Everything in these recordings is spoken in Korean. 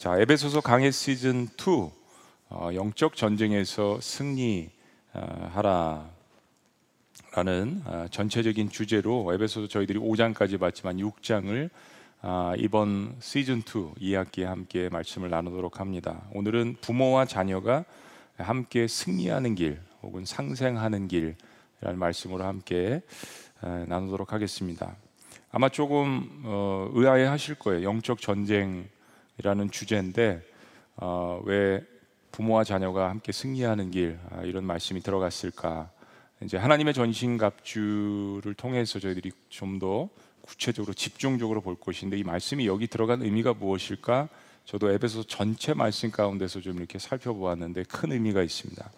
자, 에베소서 강해 시즌 2 어, 영적 전쟁에서 승리하라 라는 어, 전체적인 주제로 에베소서 저희들이 5장까지 봤지만 6장을 아, 이번 시즌 2 2학기에 함께 말씀을 나누도록 합니다. 오늘은 부모와 자녀가 함께 승리하는 길 혹은 상생하는 길이라는 말씀으로 함께 어, 나누도록 하겠습니다. 아마 조금 의아해 하실 거예요. 영적 전쟁 이라는 주제인데 어, 왜 부모와 자녀가 함께 승리하는 길 아, 이런 말씀이 들어갔을까? 이제 하나님의 전신갑주를 통해서 저희들이 좀 더 구체적으로 집중적으로 볼 것인데 이 말씀이 여기 들어간 의미가 무엇일까? 저도 에베소 전체 말씀 가운데서 좀 이렇게 살펴보았는데 큰 의미가 있습니다.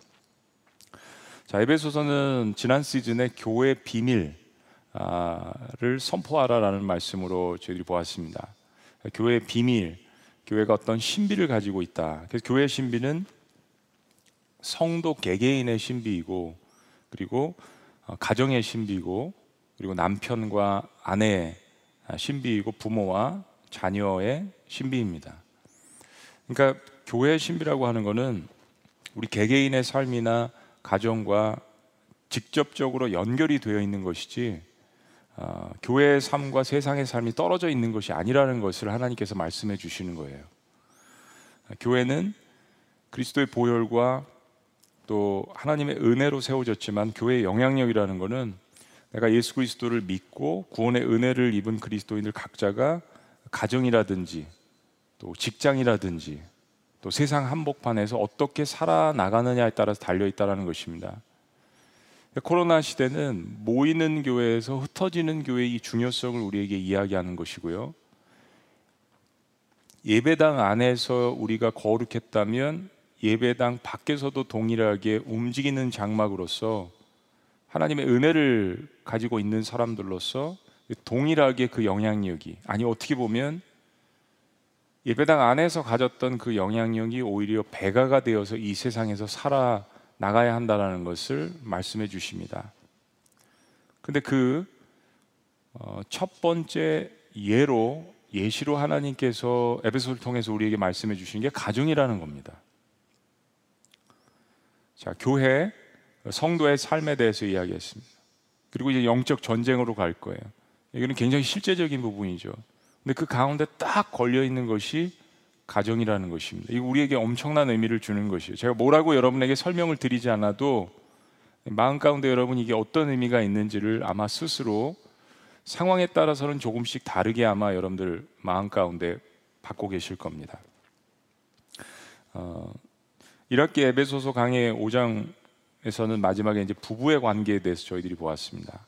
자, 에베소서는 지난 시즌에 교회 비밀을 선포하라라는 말씀으로 저희들이 보았습니다. 교회 비밀, 교회가 어떤 신비를 가지고 있다. 그래서 교회의 신비는 성도 개개인의 신비이고 그리고 어, 가정의 신비고 그리고 남편과 아내의 신비이고 부모와 자녀의 신비입니다. 그러니까 교회의 신비라고 하는 것은 우리 개개인의 삶이나 가정과 직접적으로 연결이 되어 있는 것이지 어, 교회의 삶과 세상의 삶이 떨어져 있는 것이 아니라는 것을 하나님께서 말씀해 주시는 거예요. 교회는 그리스도의 보혈과 또 하나님의 은혜로 세워졌지만 교회의 영향력이라는 것은 내가 예수 그리스도를 믿고 구원의 은혜를 입은 그리스도인들 각자가 가정이라든지 또 직장이라든지 또 세상 한복판에서 어떻게 살아나가느냐에 따라서 달려 있다는 것입니다. 코로나 시대는 모이는 교회에서 흩어지는 교회의 중요성을 우리에게 이야기하는 것이고요. 예배당 안에서 우리가 거룩했다면 예배당 밖에서도 동일하게 움직이는 장막으로서 하나님의 은혜를 가지고 있는 사람들로서 동일하게 그 영향력이 아니 어떻게 보면 예배당 안에서 가졌던 그 영향력이 오히려 배가가 되어서 이 세상에서 살아 나가야 한다는 것을 말씀해 주십니다. 근데 그첫 어, 번째 예로 예시로 하나님께서 에베소를 통해서 우리에게 말씀해 주신 게 가정이라는 겁니다. 자, 교회 성도의 삶에 대해서 이야기했습니다. 그리고 이제 영적 전쟁으로 갈 거예요. 이거는 굉장히 실제적인 부분이죠. 근데 그 가운데 딱 걸려 있는 것이 가정이라는 것입니다. 이거 우리에게 엄청난 의미를 주는 것이에요. 제가 뭐라고 여러분에게 설명을 드리지 않아도 마음 가운데 여러분 이게 어떤 의미가 있는지를 아마 스스로 상황에 따라서는 조금씩 다르게 아마 여러분들 마음 가운데 받고 계실 겁니다. 어, 1학기 에베소서 강의 5장에서는 마지막에 이제 부부의 관계에 대해서 저희들이 보았습니다.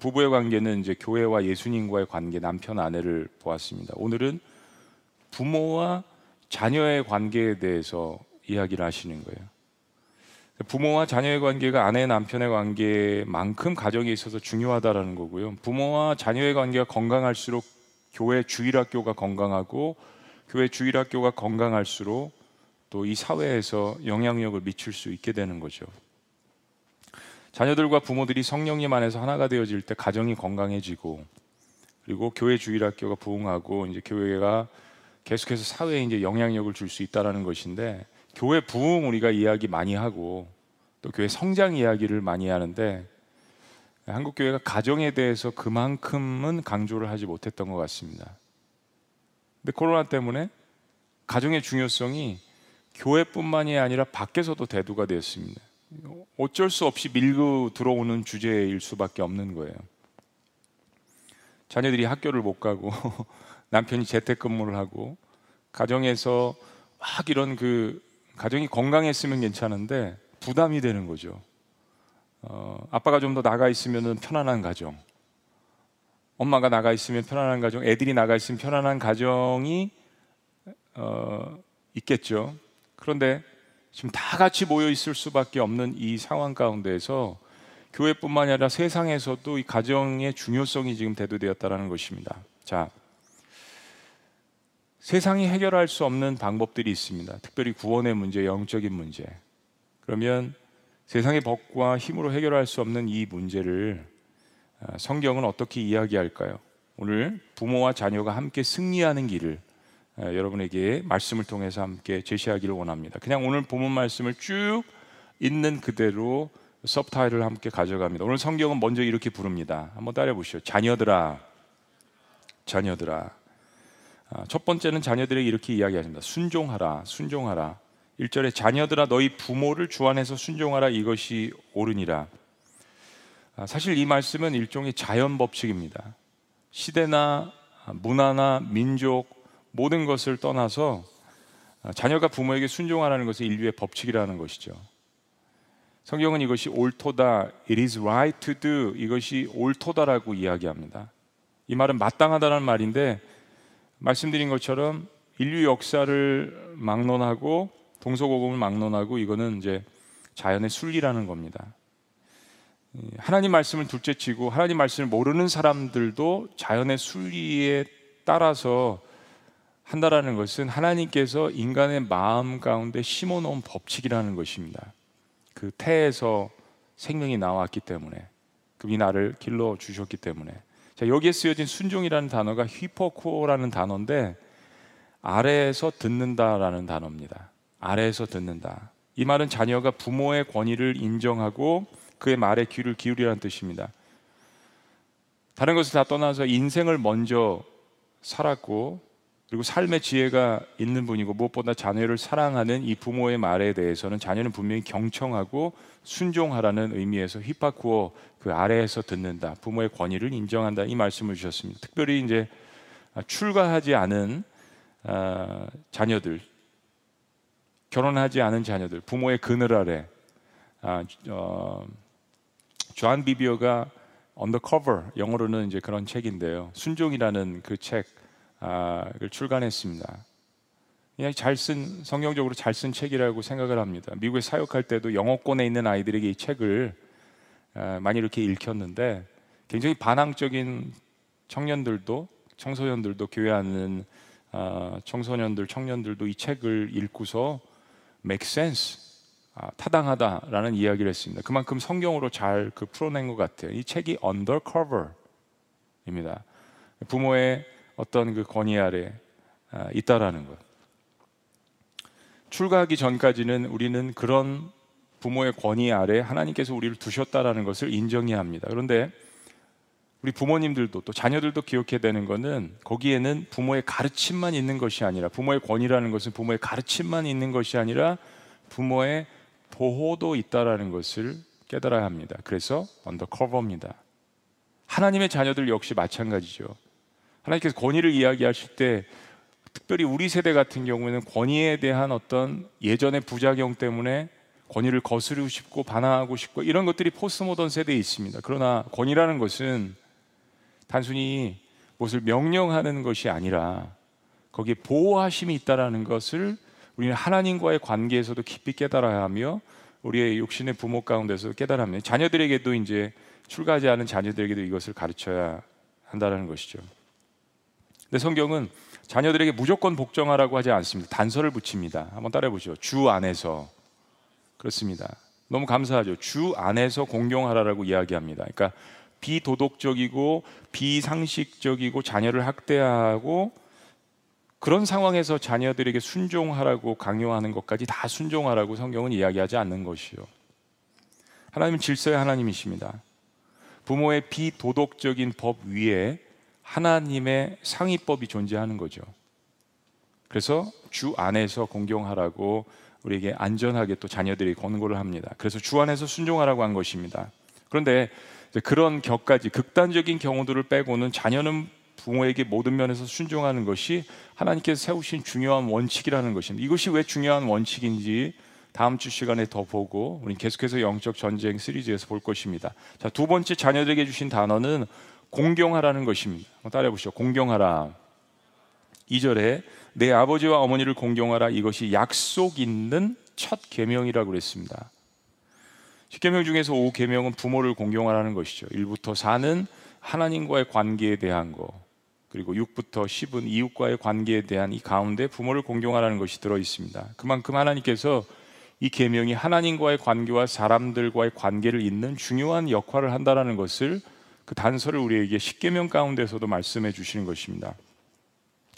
부부의 관계는 이제 교회와 예수님과의 관계, 남편 아내를 보았습니다. 오늘은 부모와 자녀의 관계에 대해서 이야기를 하시는 거예요. 부모와 자녀의 관계가 아내 남편의 관계만큼 가정에 있어서 중요하다라는 거고요. 부모와 자녀의 관계가 건강할수록 교회 주일학교가 건강하고 교회 주일학교가 건강할수록 또 이 사회에서 영향력을 미칠 수 있게 되는 거죠. 자녀들과 부모들이 성령님 안에서 하나가 되어질 때 가정이 건강해지고 그리고 교회 주일학교가 부흥하고 이제 교회가 계속해서 사회에 이제 영향력을 줄 수 있다라는 것인데 교회 부흥 우리가 이야기 많이 하고 또 교회 성장 이야기를 많이 하는데 한국 교회가 가정에 대해서 그만큼은 강조를 하지 못했던 것 같습니다. 근데 코로나 때문에 가정의 중요성이 교회뿐만이 아니라 밖에서도 대두가 되었습니다. 어쩔 수 없이 밀고 들어오는 주제일 수밖에 없는 거예요. 자녀들이 학교를 못 가고 남편이 재택근무를 하고 가정에서 막 이런 그 가정이 건강했으면 괜찮은데 부담이 되는 거죠. 어, 아빠가 좀 더 나가 있으면 편안한 가정. 엄마가 나가 있으면 편안한 가정, 애들이 나가 있으면 편안한 가정이 어, 있겠죠. 그런데 지금 다 같이 모여 있을 수밖에 없는 이 상황 가운데서 교회뿐만 아니라 세상에서도 이 가정의 중요성이 지금 대두되었다는 것입니다. 자, 세상이 해결할 수 없는 방법들이 있습니다. 특별히 구원의 문제, 영적인 문제. 그러면 세상의 법과 힘으로 해결할 수 없는 이 문제를 아, 성경은 어떻게 이야기할까요? 오늘 부모와 자녀가 함께 승리하는 길을 에, 여러분에게 말씀을 통해서 함께 제시하기를 원합니다. 그냥 오늘 본문 말씀을 쭉 있는 그대로 서브타이틀을 함께 가져갑니다. 오늘 성경은 먼저 이렇게 부릅니다. 한번 따라해 보시죠. 자녀들아, 자녀들아. 아, 첫 번째는 자녀들에게 이렇게 이야기하십니다. 순종하라, 순종하라. 1절에 자녀들아 너희 부모를 주 안에서 순종하라 이것이 옳으니라. 아, 사실 이 말씀은 일종의 자연 법칙입니다. 시대나 문화나 민족 모든 것을 떠나서 아, 자녀가 부모에게 순종하라는 것은 인류의 법칙이라는 것이죠. 성경은 이것이 옳도다, it is right to do, 이것이 옳도다라고 이야기합니다. 이 말은 마땅하다는 말인데 말씀드린 것처럼 인류 역사를 막론하고 동서고금을 막론하고 이거는 이제 자연의 순리라는 겁니다. 하나님 말씀을 둘째치고 하나님 말씀을 모르는 사람들도 자연의 순리에 따라서 한다라는 것은 하나님께서 인간의 마음 가운데 심어놓은 법칙이라는 것입니다. 그 태에서 생명이 나왔기 때문에 그분이 나를 길러 주셨기 때문에 자, 여기에 쓰여진 순종이라는 단어가 휘퍼코라는 단어인데 아래에서 듣는다라는 단어입니다. 아래에서 듣는다. 이 말은 자녀가 부모의 권위를 인정하고 그의 말에 귀를 기울이라는 뜻입니다. 다른 것을 다 떠나서 인생을 먼저 살았고 그리고 삶의 지혜가 있는 분이고 무엇보다 자녀를 사랑하는 이 부모의 말에 대해서는 자녀는 분명히 경청하고 순종하라는 의미에서 휘파쿠어 그 아래에서 듣는다. 부모의 권위를 인정한다. 이 말씀을 주셨습니다. 특별히 이제 출가하지 않은 아, 자녀들, 결혼하지 않은 자녀들, 부모의 그늘 아래 아, 어, 존 비비어가 Under Cover 영어로는 이제 그런 책인데요. 순종이라는 그 책을 아, 출간했습니다. 그냥 잘 쓴 성경적으로 잘 쓴 책이라고 생각을 합니다. 미국에 사역할 때도 영어권에 있는 아이들에게 이 책을 아, 많이 이렇게 읽혔는데 굉장히 반항적인 청년들도 청소년들도 교회 하는 아, 청소년들 청년들도 이 책을 읽고서 make sense 아, 타당하다라는 이야기를 했습니다. 그만큼 성경으로 잘 그 풀어낸 것 같아요. 이 책이 undercover입니다. 부모의 어떤 그 권위 아래 아, 있다라는 것. 출가하기 전까지는 우리는 그런 부모의 권위 아래 하나님께서 우리를 두셨다라는 것을 인정해야 합니다. 그런데 우리 부모님들도 또 자녀들도 기억해야 되는 것은 거기에는 부모의 가르침만 있는 것이 아니라 부모의 권위라는 것은 부모의 가르침만 있는 것이 아니라 부모의 보호도 있다라는 것을 깨달아야 합니다. 그래서 under cover입니다. 하나님의 자녀들 역시 마찬가지죠. 하나님께서 권위를 이야기하실 때 특별히 우리 세대 같은 경우에는 권위에 대한 어떤 예전의 부작용 때문에 권위를 거스르고 싶고 반항하고 싶고 이런 것들이 포스트 모던 세대에 있습니다. 그러나 권위라는 것은 단순히 무엇을 명령하는 것이 아니라 거기에 보호하심이 있다라는 것을 우리는 하나님과의 관계에서도 깊이 깨달아야 하며 우리의 육신의 부모 가운데서 합니다. 자녀들에게도 이제 출가하지 않은 자녀들에게도 이것을 가르쳐야 한다는 것이죠. 근데 성경은 자녀들에게 무조건 복종하라고 하지 않습니다. 단서를 붙입니다. 한번 따라해 보시죠. 주 안에서 그렇습니다. 너무 감사하죠. 주 안에서 공경하라라고 이야기합니다. 그러니까 비도덕적이고 비상식적이고 자녀를 학대하고 그런 상황에서 자녀들에게 순종하라고 강요하는 것까지 다 순종하라고 성경은 이야기하지 않는 것이요. 하나님은 질서의 하나님이십니다. 부모의 비도덕적인 법 위에 하나님의 상위법이 존재하는 거죠. 그래서 주 안에서 공경하라고 우리에게 안전하게 또 자녀들이 권고를 합니다. 그래서 주 안에서 순종하라고 한 것입니다. 그런데 그런 격까지 극단적인 경우들을 빼고는 자녀는 부모에게 모든 면에서 순종하는 것이 하나님께서 세우신 중요한 원칙이라는 것입니다. 이것이 왜 중요한 원칙인지 다음 주 시간에 더 보고 우리 계속해서 영적 전쟁 시리즈에서 볼 것입니다. 자, 두 번째 자녀들에게 주신 단어는 공경하라는 것입니다. 따라해 보시죠. 공경하라. 2절에 내 아버지와 어머니를 공경하라 이것이 약속 있는 첫 계명이라고 그랬습니다. 10계명 중에서 5계명은 부모를 공경하라는 것이죠. 1부터 4는 하나님과의 관계에 대한 거. 그리고 6부터 10은 이웃과의 관계에 대한 이 가운데 부모를 공경하라는 것이 들어 있습니다. 그만큼 하나님께서 이 계명이 하나님과의 관계와 사람들과의 관계를 잇는 중요한 역할을 한다라는 것을 그 단서를 우리에게 10계명 가운데서도 말씀해 주시는 것입니다.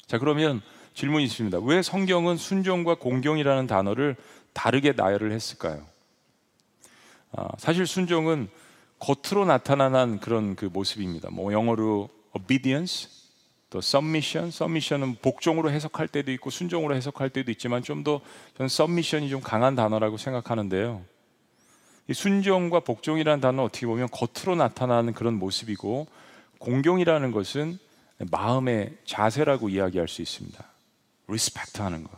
자, 그러면 질문이 있습니다. 왜 성경은 순종과 공경이라는 단어를 다르게 나열을 했을까요? 아, 사실 순종은 겉으로 나타나는 그런 그 모습입니다. 뭐 영어로 obedience, 또 submission, submission은 복종으로 해석할 때도 있고 순종으로 해석할 때도 있지만 좀 더 저는 submission이 좀 강한 단어라고 생각하는데요. 이 순종과 복종이라는 단어 어떻게 보면 겉으로 나타나는 그런 모습이고 공경이라는 것은 마음의 자세라고 이야기할 수 있습니다. respect 하는 거.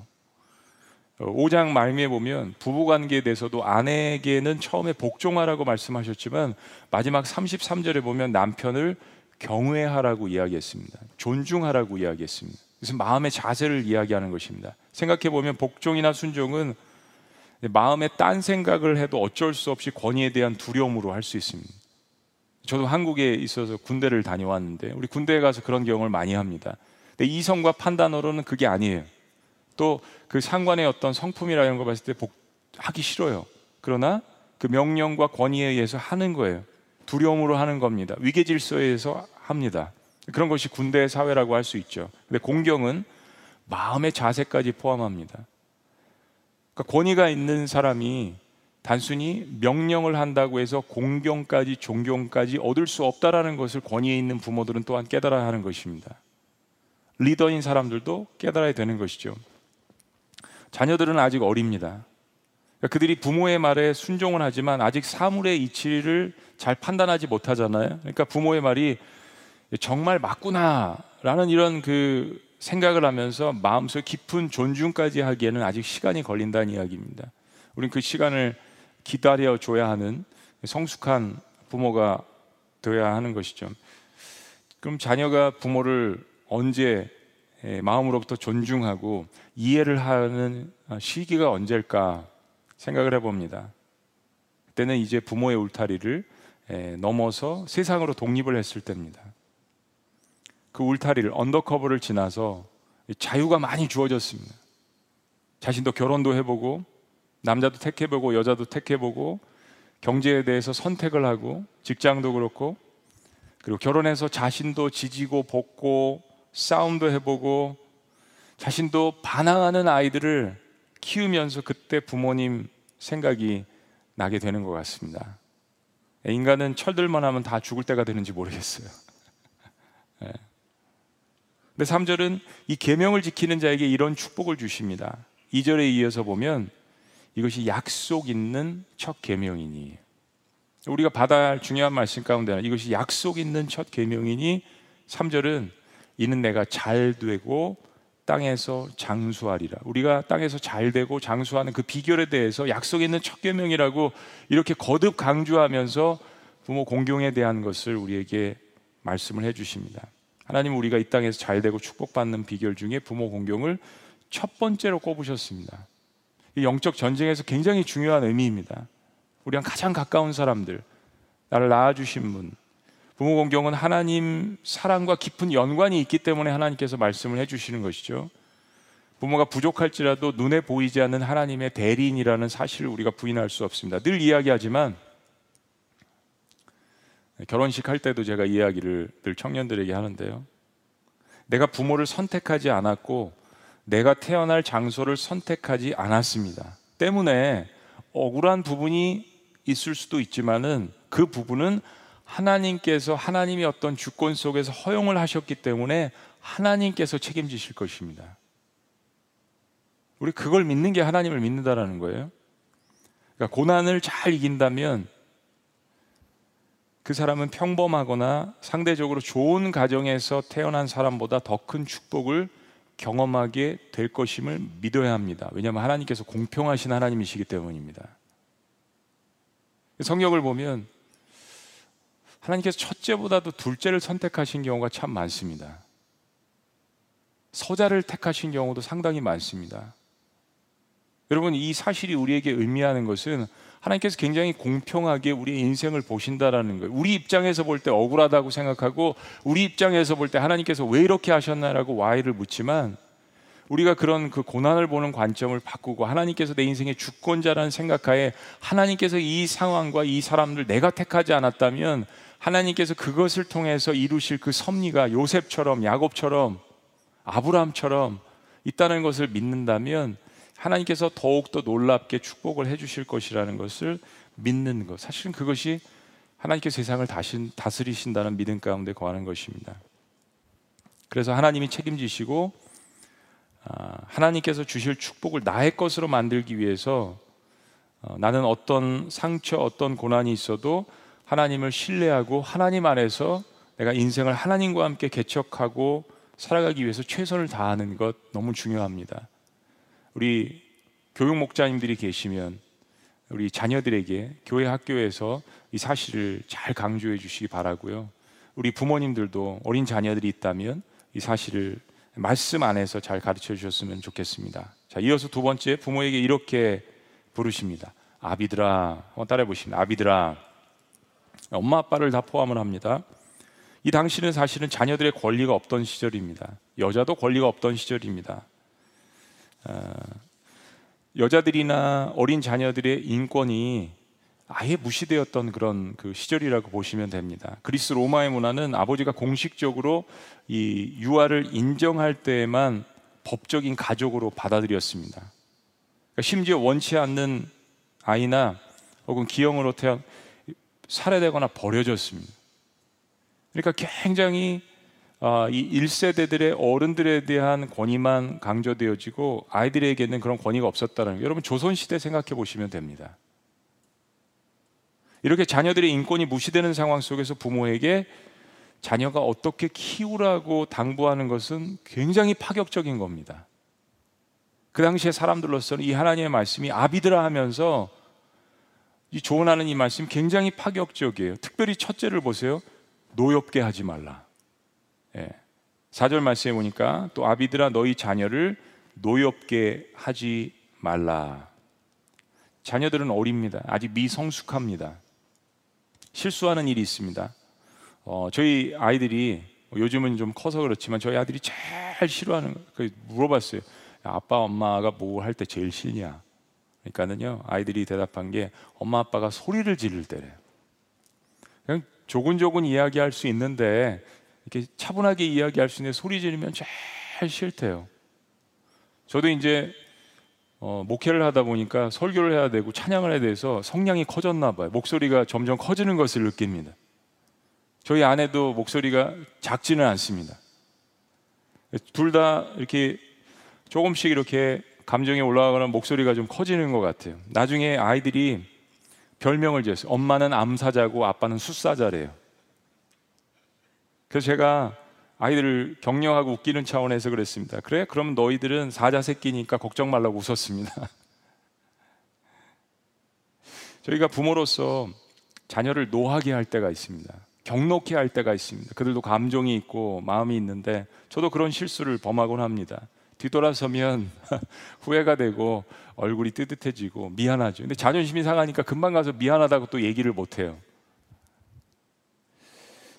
5장 말미에 보면 부부 관계에 대해서도 아내에게는 처음에 복종하라고 말씀하셨지만 마지막 33절에 보면 남편을 경외하라고 이야기했습니다. 존중하라고 이야기했습니다. 그래서 마음의 자세를 이야기하는 것입니다. 생각해 보면 복종이나 순종은 마음에 딴 생각을 해도 어쩔 수 없이 권위에 대한 두려움으로 할 수 있습니다. 저도 한국에 있어서 군대를 다녀왔는데 우리 군대에 가서 그런 경험을 많이 합니다. 근데 이성과 판단으로는 그게 아니에요. 또 그 상관의 어떤 성품이라 는 거 봤을 때 복, 하기 싫어요. 그러나 그 명령과 권위에 의해서 하는 거예요. 두려움으로 하는 겁니다. 위계 질서에 의해서 합니다. 그런 것이 군대 사회라고 할 수 있죠. 근데 공경은 마음의 자세까지 포함합니다. 그러니까 권위가 있는 사람이 단순히 명령을 한다고 해서 공경까지 존경까지 얻을 수 없다라는 것을 권위에 있는 부모들은 또한 깨달아야 하는 것입니다. 리더인 사람들도 깨달아야 되는 것이죠. 자녀들은 아직 어립니다. 그러니까 그들이 부모의 말에 순종을 하지만 아직 사물의 이치를 잘 판단하지 못하잖아요. 그러니까 부모의 말이 정말 맞구나라는 이런 그 생각을 하면서 마음속 깊은 존중까지 하기에는 아직 시간이 걸린다는 이야기입니다. 우리는 그 시간을 기다려 줘야 하는 성숙한 부모가 되어야 하는 것이죠. 그럼 자녀가 부모를 언제 마음으로부터 존중하고 이해를 하는 시기가 언제일까 생각을 해봅니다. 그때는 이제 부모의 울타리를 넘어서 세상으로 독립을 했을 때입니다. 그 울타리를 under cover를 지나서 자유가 많이 주어졌습니다. 자신도 결혼도 해보고 남자도 택해보고 여자도 택해보고 경제에 대해서 선택을 하고 직장도 그렇고 그리고 결혼해서 자신도 지지고 볶고 싸움도 해보고 자신도 반항하는 아이들을 키우면서 그때 부모님 생각이 나게 되는 것 같습니다. 인간은 철들만 하면 다 죽을 때가 되는지 모르겠어요. 네. 근데 3절은 이 계명을 지키는 자에게 이런 축복을 주십니다. 2절에 이어서 보면 이것이 약속 있는 첫 계명이니 우리가 받아야 할 중요한 말씀 가운데 는 이것이 약속 있는 첫 계명이니 3절은 이는 내가 잘 되고 땅에서 장수하리라. 우리가 땅에서 잘 되고 장수하는 그 비결에 대해서 약속 있는 첫 계명이라고 이렇게 거듭 강조하면서 부모 공경에 대한 것을 우리에게 말씀을 해 주십니다. 하나님 우리가 이 땅에서 잘 되고 축복받는 비결 중에 부모 공경을 첫 번째로 꼽으셨습니다. 이 영적 전쟁에서 굉장히 중요한 의미입니다. 우리랑 가장 가까운 사람들, 나를 낳아주신 분, 부모 공경은 하나님 사랑과 깊은 연관이 있기 때문에 하나님께서 말씀을 해주시는 것이죠. 부모가 부족할지라도 눈에 보이지 않는 하나님의 대리인이라는 사실을 우리가 부인할 수 없습니다. 늘 이야기하지만 결혼식 할 때도 제가 이야기를 늘 청년들에게 하는데요. 내가 부모를 선택하지 않았고 내가 태어날 장소를 선택하지 않았습니다. 때문에 억울한 부분이 있을 수도 있지만은 그 부분은 하나님께서 하나님의 어떤 주권 속에서 허용을 하셨기 때문에 하나님께서 책임지실 것입니다. 우리 그걸 믿는 게 하나님을 믿는다라는 거예요. 그러니까 고난을 잘 이긴다면 그 사람은 평범하거나 상대적으로 좋은 가정에서 태어난 사람보다 더 큰 축복을 경험하게 될 것임을 믿어야 합니다. 왜냐하면 하나님께서 공평하신 하나님이시기 때문입니다. 성경을 보면 하나님께서 첫째보다도 둘째를 선택하신 경우가 참 많습니다. 서자를 택하신 경우도 상당히 많습니다. 여러분, 이 사실이 우리에게 의미하는 것은 하나님께서 굉장히 공평하게 우리의 인생을 보신다라는 거예요. 우리 입장에서 볼 때 억울하다고 생각하고 우리 입장에서 볼 때 하나님께서 왜 이렇게 하셨나라고 와이를 묻지만 우리가 그런 그 고난을 보는 관점을 바꾸고 하나님께서 내 인생의 주권자라는 생각하에 하나님께서 이 상황과 이 사람들 내가 택하지 않았다면 하나님께서 그것을 통해서 이루실 그 섭리가 요셉처럼 야곱처럼 아브라함처럼 있다는 것을 믿는다면 하나님께서 더욱더 놀랍게 축복을 해주실 것이라는 것을 믿는 것. 사실은 그것이 하나님께 세상을 다신, 다스리신다는 믿음 가운데 거하는 것입니다. 그래서 하나님이 책임지시고 아, 하나님께서 주실 축복을 나의 것으로 만들기 위해서 어, 나는 어떤 상처, 어떤 고난이 있어도 하나님을 신뢰하고 하나님 안에서 내가 인생을 하나님과 함께 개척하고 살아가기 위해서 최선을 다하는 것 너무 중요합니다. 우리 교육 목자님들이 계시면 우리 자녀들에게 교회 학교에서 이 사실을 잘 강조해 주시기 바라고요. 우리 부모님들도 어린 자녀들이 있다면 이 사실을 말씀 안에서 잘 가르쳐 주셨으면 좋겠습니다. 자, 이어서 두 번째 부모에게 이렇게 부르십니다. 아비들아, 한번 따라해 보십니다. 아비들아, 엄마 아빠를 다 포함을 합니다. 이 당시는 사실은 자녀들의 권리가 없던 시절입니다. 여자도 권리가 없던 시절입니다. 어, 여자들이나 어린 자녀들의 인권이 아예 무시되었던 그런 그 시절이라고 보시면 됩니다. 그리스 로마의 문화는 아버지가 공식적으로 이 유아를 인정할 때에만 법적인 가족으로 받아들였습니다. 그러니까 심지어 원치 않는 아이나 혹은 기형으로 태어 살해되거나 버려졌습니다. 그러니까 굉장히 아, 이 1세대들의 어른들에 대한 권위만 강조되어지고 아이들에게는 그런 권위가 없었다는 거. 여러분 조선시대 생각해 보시면 됩니다. 이렇게 자녀들의 인권이 무시되는 상황 속에서 부모에게 자녀가 어떻게 키우라고 당부하는 것은 굉장히 파격적인 겁니다. 그 당시에 사람들로서는 이 하나님의 말씀이 아비드라 하면서 이 조언하는 이 말씀 굉장히 파격적이에요. 특별히 첫째를 보세요. 노엽게 하지 말라. 예. 4절 말씀에 보니까 또 아비들아 너희 자녀를 노엽게 하지 말라. 자녀들은 어립니다. 아직 미성숙합니다. 실수하는 일이 있습니다. 어, 저희 아이들이 요즘은 좀 커서 그렇지만 저희 아들이 제일 싫어하는 그 물어봤어요. 아빠 엄마가 뭐 할 때 제일 싫냐? 그러니까는요 아이들이 대답한 게 엄마 아빠가 소리를 지를 때래요. 그냥 조근조근 이야기할 수 있는데 이렇게 차분하게 이야기할 수 있는 소리 지르면 제일 싫대요. 저도 이제 어, 목회를 하다 보니까 설교를 해야 되고 찬양을 해야 돼서 성량이 커졌나 봐요. 목소리가 점점 커지는 것을 느낍니다. 저희 아내도 목소리가 작지는 않습니다. 둘 다 이렇게 조금씩 이렇게 감정이 올라가거나 목소리가 좀 커지는 것 같아요. 나중에 아이들이 별명을 지었어요. 엄마는 암사자고 아빠는 숫사자래요. 그래서 제가 아이들을 격려하고 웃기는 차원에서 그랬습니다. 그래? 그럼 너희들은 사자 새끼니까 걱정 말라고 웃었습니다. 저희가 부모로서 자녀를 노하게 할 때가 있습니다. 경록해 할 때가 있습니다. 그들도 감정이 있고 마음이 있는데 저도 그런 실수를 범하곤 합니다. 뒤돌아서면 후회가 되고 얼굴이 뜨뜻해지고 미안하죠. 근데 자존심이 상하니까 금방 가서 미안하다고 또 얘기를 못 해요.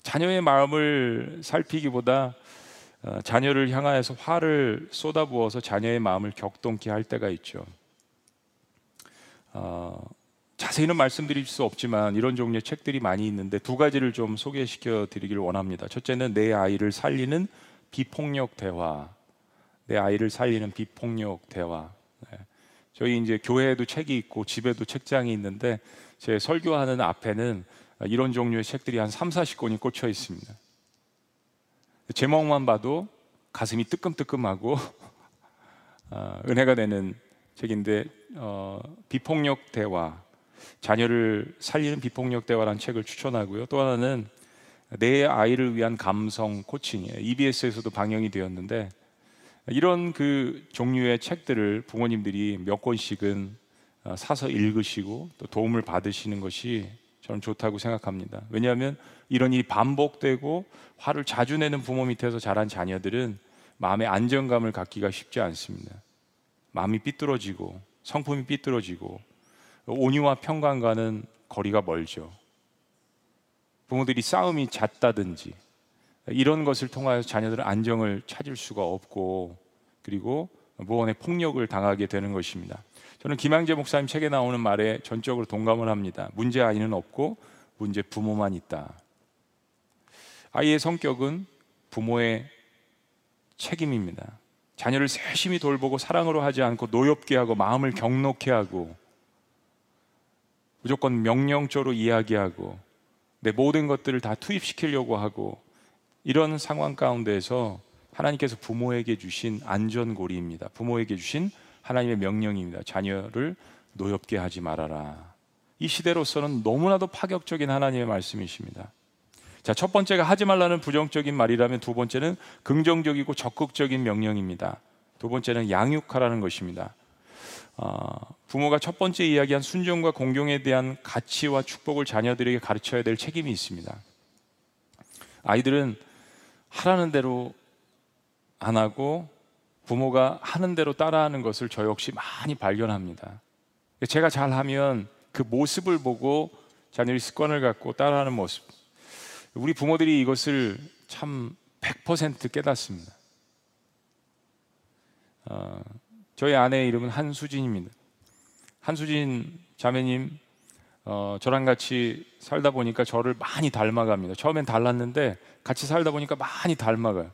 자녀의 마음을 살피기보다 어, 자녀를 향하여서 화를 쏟아부어서 자녀의 마음을 격동케 할 때가 있죠. 어, 자세히는 말씀드릴 수 없지만 이런 종류의 책들이 많이 있는데 두 가지를 좀 소개시켜 드리기를 원합니다. 첫째는 내 아이를 살리는 비폭력 대화. 내 아이를 살리는 비폭력 대화. 네. 저희 이제 교회에도 책이 있고 집에도 책장이 있는데 제 설교하는 앞에는 이런 종류의 책들이 한 3, 40권이 꽂혀 있습니다. 제목만 봐도 가슴이 뜨끔뜨끔하고 어, 은혜가 되는 책인데 어, 비폭력 대화, 자녀를 살리는 비폭력 대화라는 책을 추천하고요. 또 하나는 내 아이를 위한 감성 코칭이에요. EBS에서도 방영이 되었는데 이런 그 종류의 책들을 부모님들이 몇 권씩은 어, 사서 읽으시고 또 도움을 받으시는 것이 저는 좋다고 생각합니다. 왜냐하면 이런 일이 반복되고 화를 자주 내는 부모 밑에서 자란 자녀들은 마음의 안정감을 갖기가 쉽지 않습니다. 마음이 삐뚤어지고 성품이 삐뚤어지고 온유와 평강과는 거리가 멀죠. 부모들이 싸움이 잦다든지 이런 것을 통하여 자녀들은 안정을 찾을 수가 없고 그리고 무언의 폭력을 당하게 되는 것입니다. 저는 김양재 목사님 책에 나오는 말에 전적으로 동감을 합니다. 문제 아이는 없고 문제 부모만 있다. 아이의 성격은 부모의 책임입니다. 자녀를 세심히 돌보고 사랑으로 하지 않고 노엽게 하고 마음을 경록해 하고 무조건 명령적으로 이야기하고 내 모든 것들을 다 투입시키려고 하고 이런 상황 가운데에서 하나님께서 부모에게 주신 안전고리입니다. 부모에게 주신 하나님의 명령입니다. 자녀를 노엽게 하지 말아라. 이 시대로서는 너무나도 파격적인 하나님의 말씀이십니다. 자, 첫 번째가 하지 말라는 부정적인 말이라면 두 번째는 긍정적이고 적극적인 명령입니다. 두 번째는 양육하라는 것입니다. 어, 부모가 첫 번째 이야기한 순종과 공경에 대한 가치와 축복을 자녀들에게 가르쳐야 될 책임이 있습니다. 아이들은 하라는 대로 안 하고 부모가 하는 대로 따라하는 것을 저 역시 많이 발견합니다. 제가 잘하면 그 모습을 보고 자녀의 습관을 갖고 따라하는 모습. 우리 부모들이 이것을 참 100% 깨닫습니다. 어, 저희 아내의 이름은 한수진입니다. 한수진 자매님, 어, 저랑 같이 살다 보니까 저를 많이 닮아갑니다. 처음엔 달랐는데 같이 살다 보니까 많이 닮아가요.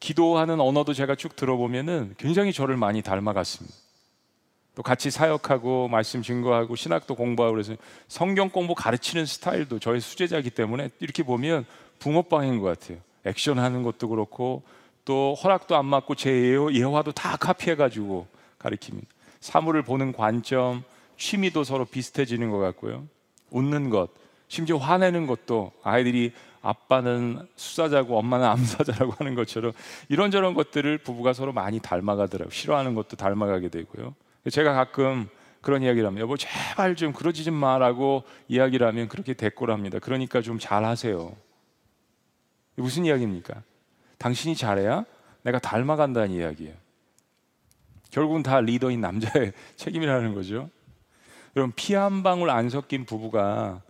기도하는 언어도 제가 쭉 들어보면은 굉장히 저를 많이 닮아갔습니다. 또 같이 사역하고 말씀 증거하고 신학도 공부하고 그래서 성경 공부 가르치는 스타일도 저의 수제자이기 때문에 이렇게 보면 붕어빵인 것 같아요. 액션 하는 것도 그렇고 또 허락도 안 맞고 제 예화도 다 카피해가지고 가르칩니다. 사물을 보는 관점, 취미도 서로 비슷해지는 것 같고요. 웃는 것, 심지어 화내는 것도 아이들이 아빠는 수사자고 엄마는 암사자라고 하는 것처럼 이런저런 것들을 부부가 서로 많이 닮아가더라고요. 싫어하는 것도 닮아가게 되고요. 제가 가끔 그런 이야기를 하면 여보 제발 좀 그러지 좀 마라고 이야기를 하면 그렇게 대꾸를 합니다. 그러니까 좀 잘하세요. 무슨 이야기입니까? 당신이 잘해야 내가 닮아간다는 이야기예요. 결국은 다 리더인 남자의 책임이라는 거죠. 여러분 피 한 방울 안 섞인 부부가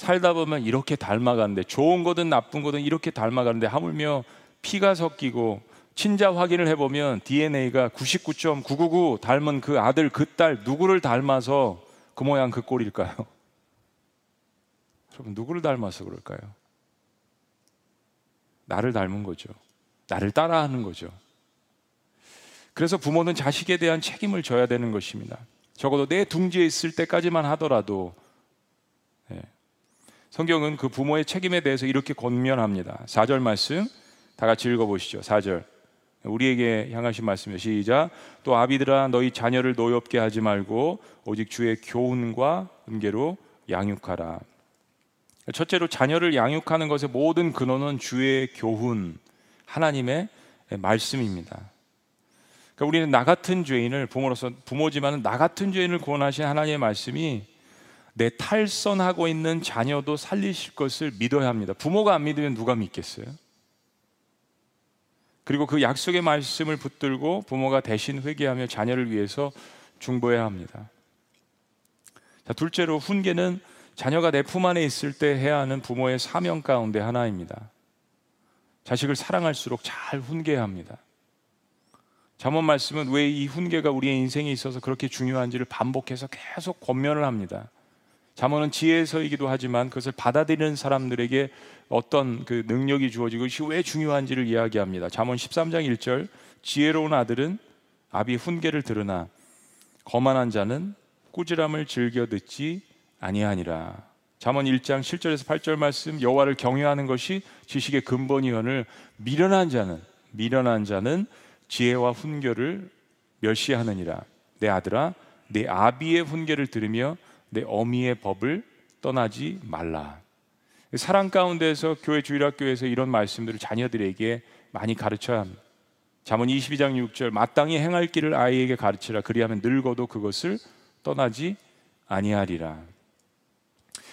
살다 보면 이렇게 닮아가는데 좋은 거든 나쁜 거든 이렇게 닮아가는데 하물며 피가 섞이고 친자 확인을 해보면 DNA가 99.999 닮은 그 아들, 그 딸 누구를 닮아서 그 모양 그 꼴일까요? 여러분 누구를 닮아서 그럴까요? 나를 닮은 거죠. 나를 따라하는 거죠. 그래서 부모는 자식에 대한 책임을 져야 되는 것입니다. 적어도 내 둥지에 있을 때까지만 하더라도 네. 성경은 그 부모의 책임에 대해서 이렇게 권면합니다. 4절 말씀 다 같이 읽어보시죠. 4절. 우리에게 향하신 말씀이요 시작 또 아비들아 너희 자녀를 노엽게 하지 말고 오직 주의 교훈과 은계로 양육하라 첫째로 자녀를 양육하는 것의 모든 근원은 주의 교훈 하나님의 말씀입니다 그러니까 우리는 나 같은 죄인을 부모로서 부모지만 나 같은 죄인을 구원하신 하나님의 말씀이 내 탈선하고 있는 자녀도 살리실 것을 믿어야 합니다 부모가 안 믿으면 누가 믿겠어요? 그리고 그 약속의 말씀을 붙들고 부모가 대신 회개하며 자녀를 위해서 중보해야 합니다. 자, 둘째로 훈계는 자녀가 내 품 안에 있을 때 해야 하는 부모의 사명 가운데 하나입니다. 자식을 사랑할수록 잘 훈계해야 합니다. 잠언 말씀은 왜 이 훈계가 우리의 인생에 있어서 그렇게 중요한지를 반복해서 계속 권면을 합니다. 잠언은 지혜서이기도 하지만 그것을 받아들이는 사람들에게 어떤 그 능력이 주어지고 이것이 왜 중요한지를 이야기합니다. 잠언 13장 1절 지혜로운 아들은 아비 훈계를 들으나 거만한 자는 꾸지람을 즐겨 듣지 아니하니라. 잠언 1장 7절에서 8절 말씀 여호와를 경외하는 것이 지식의 근본이언을 미련한 자는 미련한 자는 지혜와 훈계를 멸시하느니라. 내 아들아 내 아비의 훈계를 들으며 내 어미의 법을 떠나지 말라. 사랑 가운데서 교회 주일학교에서 이런 말씀들을 자녀들에게 많이 가르쳐야 합니다. 잠언 22장 6절 마땅히 행할 길을 아이에게 가르치라 그리하면 늙어도 그것을 떠나지 아니하리라.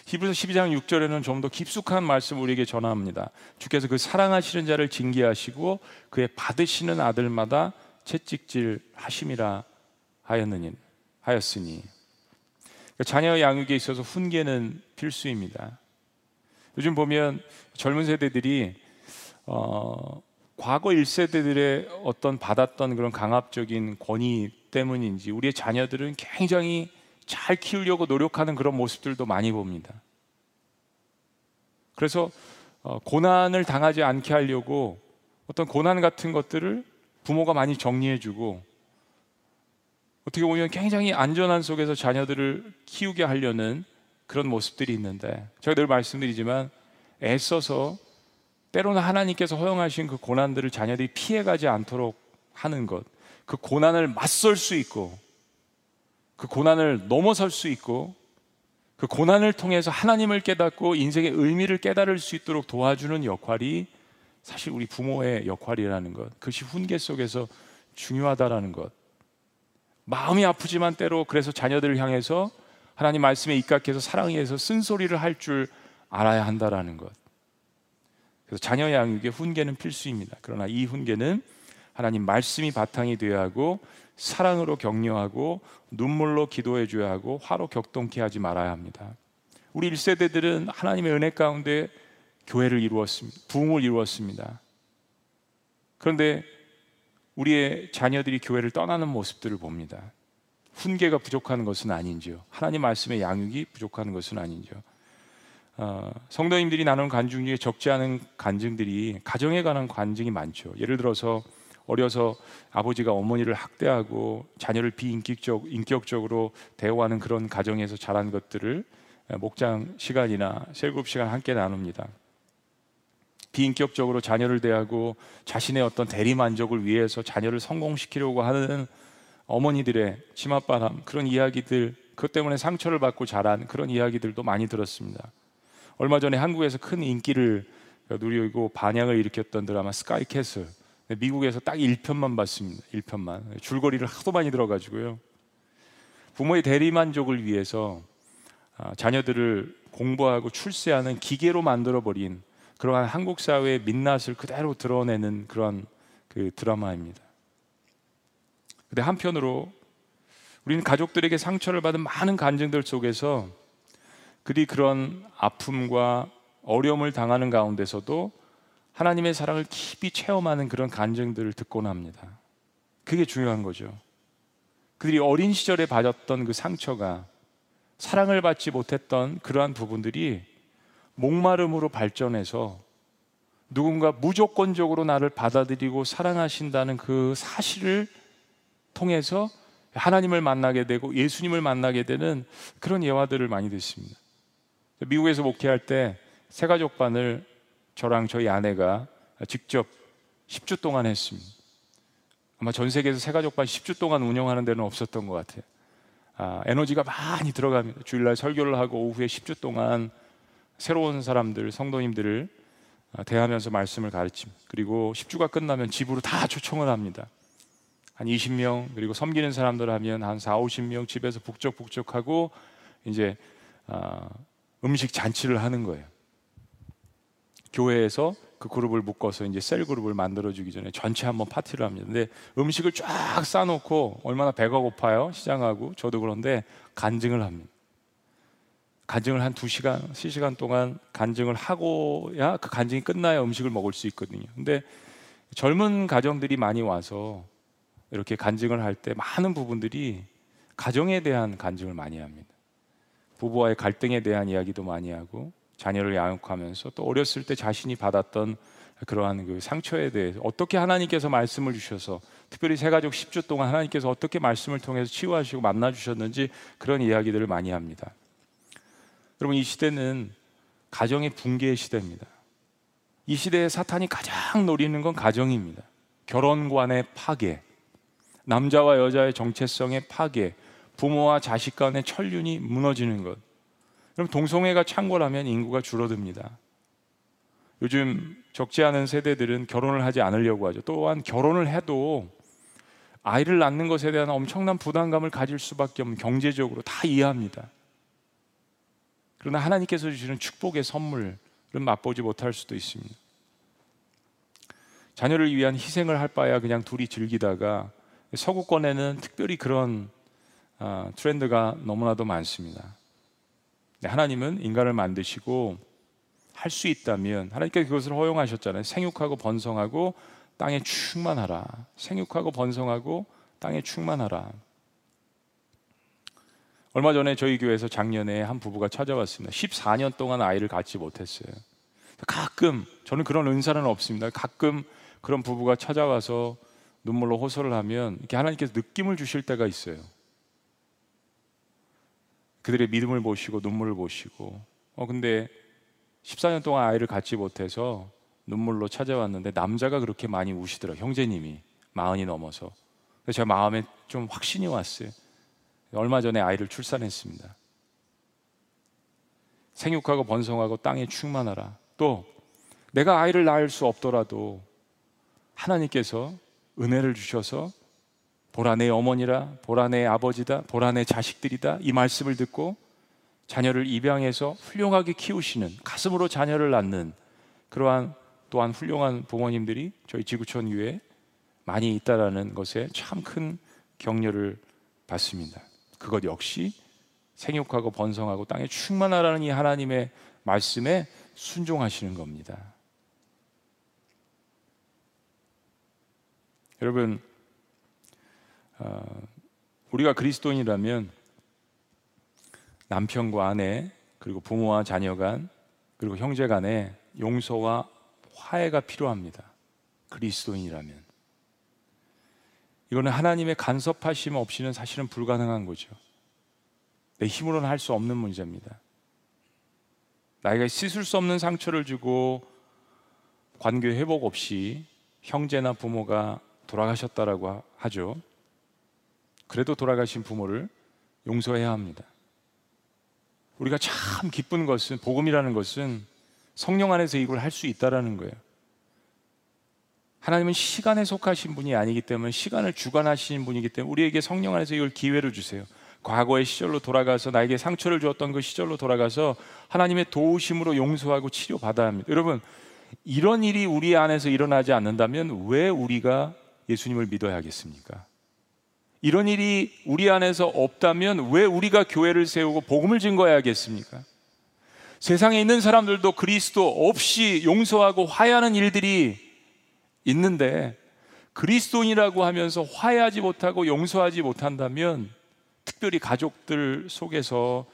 히브리서 12장 6절에는 좀 더 깊숙한 말씀 우리에게 전합니다. 주께서 그 사랑하시는 자를 징계하시고 그의 받으시는 아들마다 채찍질 하심이라 하였느니 하였으니 그러니까 자녀 양육에 있어서 훈계는 필수입니다. 요즘 보면 젊은 세대들이 어, 과거 1세대들의 어떤 받았던 그런 강압적인 권위 때문인지 우리의 자녀들은 굉장히 잘 키우려고 노력하는 그런 모습들도 많이 봅니다. 그래서 어, 고난을 당하지 않게 하려고 어떤 고난 같은 것들을 부모가 많이 정리해주고 어떻게 보면 굉장히 안전한 속에서 자녀들을 키우게 하려는 그런 모습들이 있는데 제가 늘 말씀드리지만 애써서 때로는 하나님께서 허용하신 그 고난들을 자녀들이 피해가지 않도록 하는 것, 그 고난을 맞설 수 있고, 그 고난을 넘어설 수 있고, 그 고난을 통해서 하나님을 깨닫고 인생의 의미를 깨달을 수 있도록 도와주는 역할이 사실 우리 부모의 역할이라는 것, 그것이 훈계 속에서 중요하다라는 것. 마음이 아프지만 때로 그래서 자녀들을 향해서 하나님 말씀에 입각해서 사랑해서 쓴소리를 할 줄 알아야 한다라는 것. 그래서 자녀 양육의 훈계는 필수입니다. 그러나 이 훈계는 하나님 말씀이 바탕이 되어야 하고 사랑으로 격려하고 눈물로 기도해 줘야 하고 화로 격동케 하지 말아야 합니다. 우리 1세대들은 하나님의 은혜 가운데 교회를 이루었습니다. 부흥을 이루었습니다. 그런데 우리의 자녀들이 교회를 떠나는 모습들을 봅니다. 훈계가 부족한 것은 아닌지요. 하나님 말씀의 양육이 부족한 것은 아닌지요. 어, 성도님들이 나누는 간증 중에 적지 않은 간증들이 가정에 관한 간증이 많죠. 예를 들어서 어려서 아버지가 어머니를 학대하고 자녀를 비인격적 인격적으로 대우하는 그런 가정에서 자란 것들을 목장 시간이나 셀그룹 시간 함께 나눕니다. 비인격적으로 자녀를 대하고 자신의 어떤 대리 만족을 위해서 자녀를 성공시키려고 하는 어머니들의 치맛바람 그런 이야기들 그것 때문에 상처를 받고 자란 그런 이야기들도 많이 들었습니다. 얼마 전에 한국에서 큰 인기를 누리고 반향을 일으켰던 드라마 스카이캐슬 미국에서 딱 1편만 봤습니다. 1편만 줄거리를 하도 많이 들어가지고요. 부모의 대리 만족을 위해서 아, 자녀들을 공부하고 출세하는 기계로 만들어 버린 그러한 한국 사회의 민낯을 그대로 드러내는 그런 그 드라마입니다. 근데 한편으로 우리는 가족들에게 상처를 받은 많은 간증들 속에서 그리 그런 아픔과 어려움을 당하는 가운데서도 하나님의 사랑을 깊이 체험하는 그런 간증들을 듣곤 합니다. 그게 중요한 거죠. 그들이 어린 시절에 받았던 그 상처가 사랑을 받지 못했던 그러한 부분들이 목마름으로 발전해서 누군가 무조건적으로 나를 받아들이고 사랑하신다는 그 사실을 통해서 하나님을 만나게 되고 예수님을 만나게 되는 그런 예화들을 많이 듣습니다. 미국에서 목회할 때 새가족반을 저랑 저희 아내가 직접 10주 동안 했습니다. 아마 전 세계에서 새가족반 10주 동안 운영하는 데는 없었던 것 같아요. 아, 에너지가 많이 들어갑니다. 주일날 설교를 하고 오후에 10주 동안 새로운 사람들, 성도님들을 아, 대하면서 말씀을 가르칩니다. 그리고 10주가 끝나면 집으로 다 초청을 합니다. 한 20명, 그리고 섬기는 사람들 하면 한 4, 50명 집에서 북적북적하고 이제 아, 음식 잔치를 하는 거예요. 교회에서 그 그룹을 묶어서 이제 셀 그룹을 만들어 주기 전에 전체 한번 파티를 합니다. 근데 음식을 쫙 싸놓고 얼마나 배가 고파요 시장하고 저도 그런데 간증을 합니다. 간증을 한 두시간 세시간 동안 간증을 하고야 그 간증이 끝나야 음식을 먹을 수 있거든요. 근데 젊은 가정들이 많이 와서 이렇게 간증을 할 때 많은 부분들이 가정에 대한 간증을 많이 합니다. 부부와의 갈등에 대한 이야기도 많이 하고 자녀를 양육하면서 또 어렸을 때 자신이 받았던 그러한 그 상처에 대해서 어떻게 하나님께서 말씀을 주셔서 특별히 세 가족 10주 동안 하나님께서 어떻게 말씀을 통해서 치유하시고 만나 주셨는지 그런 이야기들을 많이 합니다. 여러분 이 시대는 가정의 붕괴의 시대입니다. 이 시대에 사탄이 가장 노리는 건 가정입니다. 결혼관의 파괴, 남자와 여자의 정체성의 파괴, 부모와 자식 간의 천륜이 무너지는 것. 그럼 동성애가 창궐하면 인구가 줄어듭니다. 요즘 적지 않은 세대들은 결혼을 하지 않으려고 하죠. 또한 결혼을 해도 아이를 낳는 것에 대한 엄청난 부담감을 가질 수밖에 없는 경제적으로 다 이해합니다. 그러나 하나님께서 주시는 축복의 선물은 맛보지 못할 수도 있습니다. 자녀를 위한 희생을 할 바야 그냥 둘이 즐기다가 서구권에는 특별히 그런 어, 트렌드가 너무나도 많습니다. 네, 하나님은 인간을 만드시고 할 수 있다면 하나님께서 그것을 허용하셨잖아요. 생육하고 번성하고 땅에 충만하라. 생육하고 번성하고 땅에 충만하라. 얼마 전에 저희 교회에서 작년에 한 부부가 찾아왔습니다. 14년 동안 아이를 갖지 못했어요. 가끔 저는 그런 은사는 없습니다. 가끔 그런 부부가 찾아와서 눈물로 호소를 하면 이렇게 하나님께서 느낌을 주실 때가 있어요. 그들의 믿음을 보시고 눈물을 보시고 어 근데 14년 동안 아이를 갖지 못해서 눈물로 찾아왔는데 남자가 그렇게 많이 우시더라 형제님이 마흔이 넘어서 그래서 제 마음에 좀 확신이 왔어요. 얼마 전에 아이를 출산했습니다. 생육하고 번성하고 땅에 충만하라. 또 내가 아이를 낳을 수 없더라도 하나님께서 은혜를 주셔서 보라 내 어머니라 보라 내 아버지다 보라 내 자식들이다 이 말씀을 듣고 자녀를 입양해서 훌륭하게 키우시는 가슴으로 자녀를 낳는 그러한 또한 훌륭한 부모님들이 저희 지구촌 위에 많이 있다라는 것에 참 큰 격려를 받습니다. 그것 역시 생육하고 번성하고 땅에 충만하라는 이 하나님의 말씀에 순종하시는 겁니다. 여러분, 어, 우리가 그리스도인이라면 남편과 아내 그리고 부모와 자녀 간 그리고 형제 간에 용서와 화해가 필요합니다. 그리스도인이라면 이거는 하나님의 간섭하심 없이는 사실은 불가능한 거죠. 내 힘으로는 할 수 없는 문제입니다. 나이가 씻을 수 없는 상처를 주고 관계 회복 없이 형제나 부모가 돌아가셨다라고 하죠. 그래도 돌아가신 부모를 용서해야 합니다. 우리가 참 기쁜 것은 복음이라는 것은 성령 안에서 이걸 할 수 있다라는 거예요. 하나님은 시간에 속하신 분이 아니기 때문에 시간을 주관하시는 분이기 때문에 우리에게 성령 안에서 이걸 기회로 주세요. 과거의 시절로 돌아가서 나에게 상처를 주었던 그 시절로 돌아가서 하나님의 도우심으로 용서하고 치료받아야 합니다. 여러분, 이런 일이 우리 안에서 일어나지 않는다면 왜 우리가 예수님을 믿어야 하겠습니까? 이런 일이 우리 안에서 없다면 왜 우리가 교회를 세우고 복음을 증거해야겠습니까? 세상에 있는 사람들도 그리스도 없이 용서하고 화해하는 일들이 있는데 그리스도인이라고 하면서 화해하지 못하고 용서하지 못한다면 특별히 가족들 속에서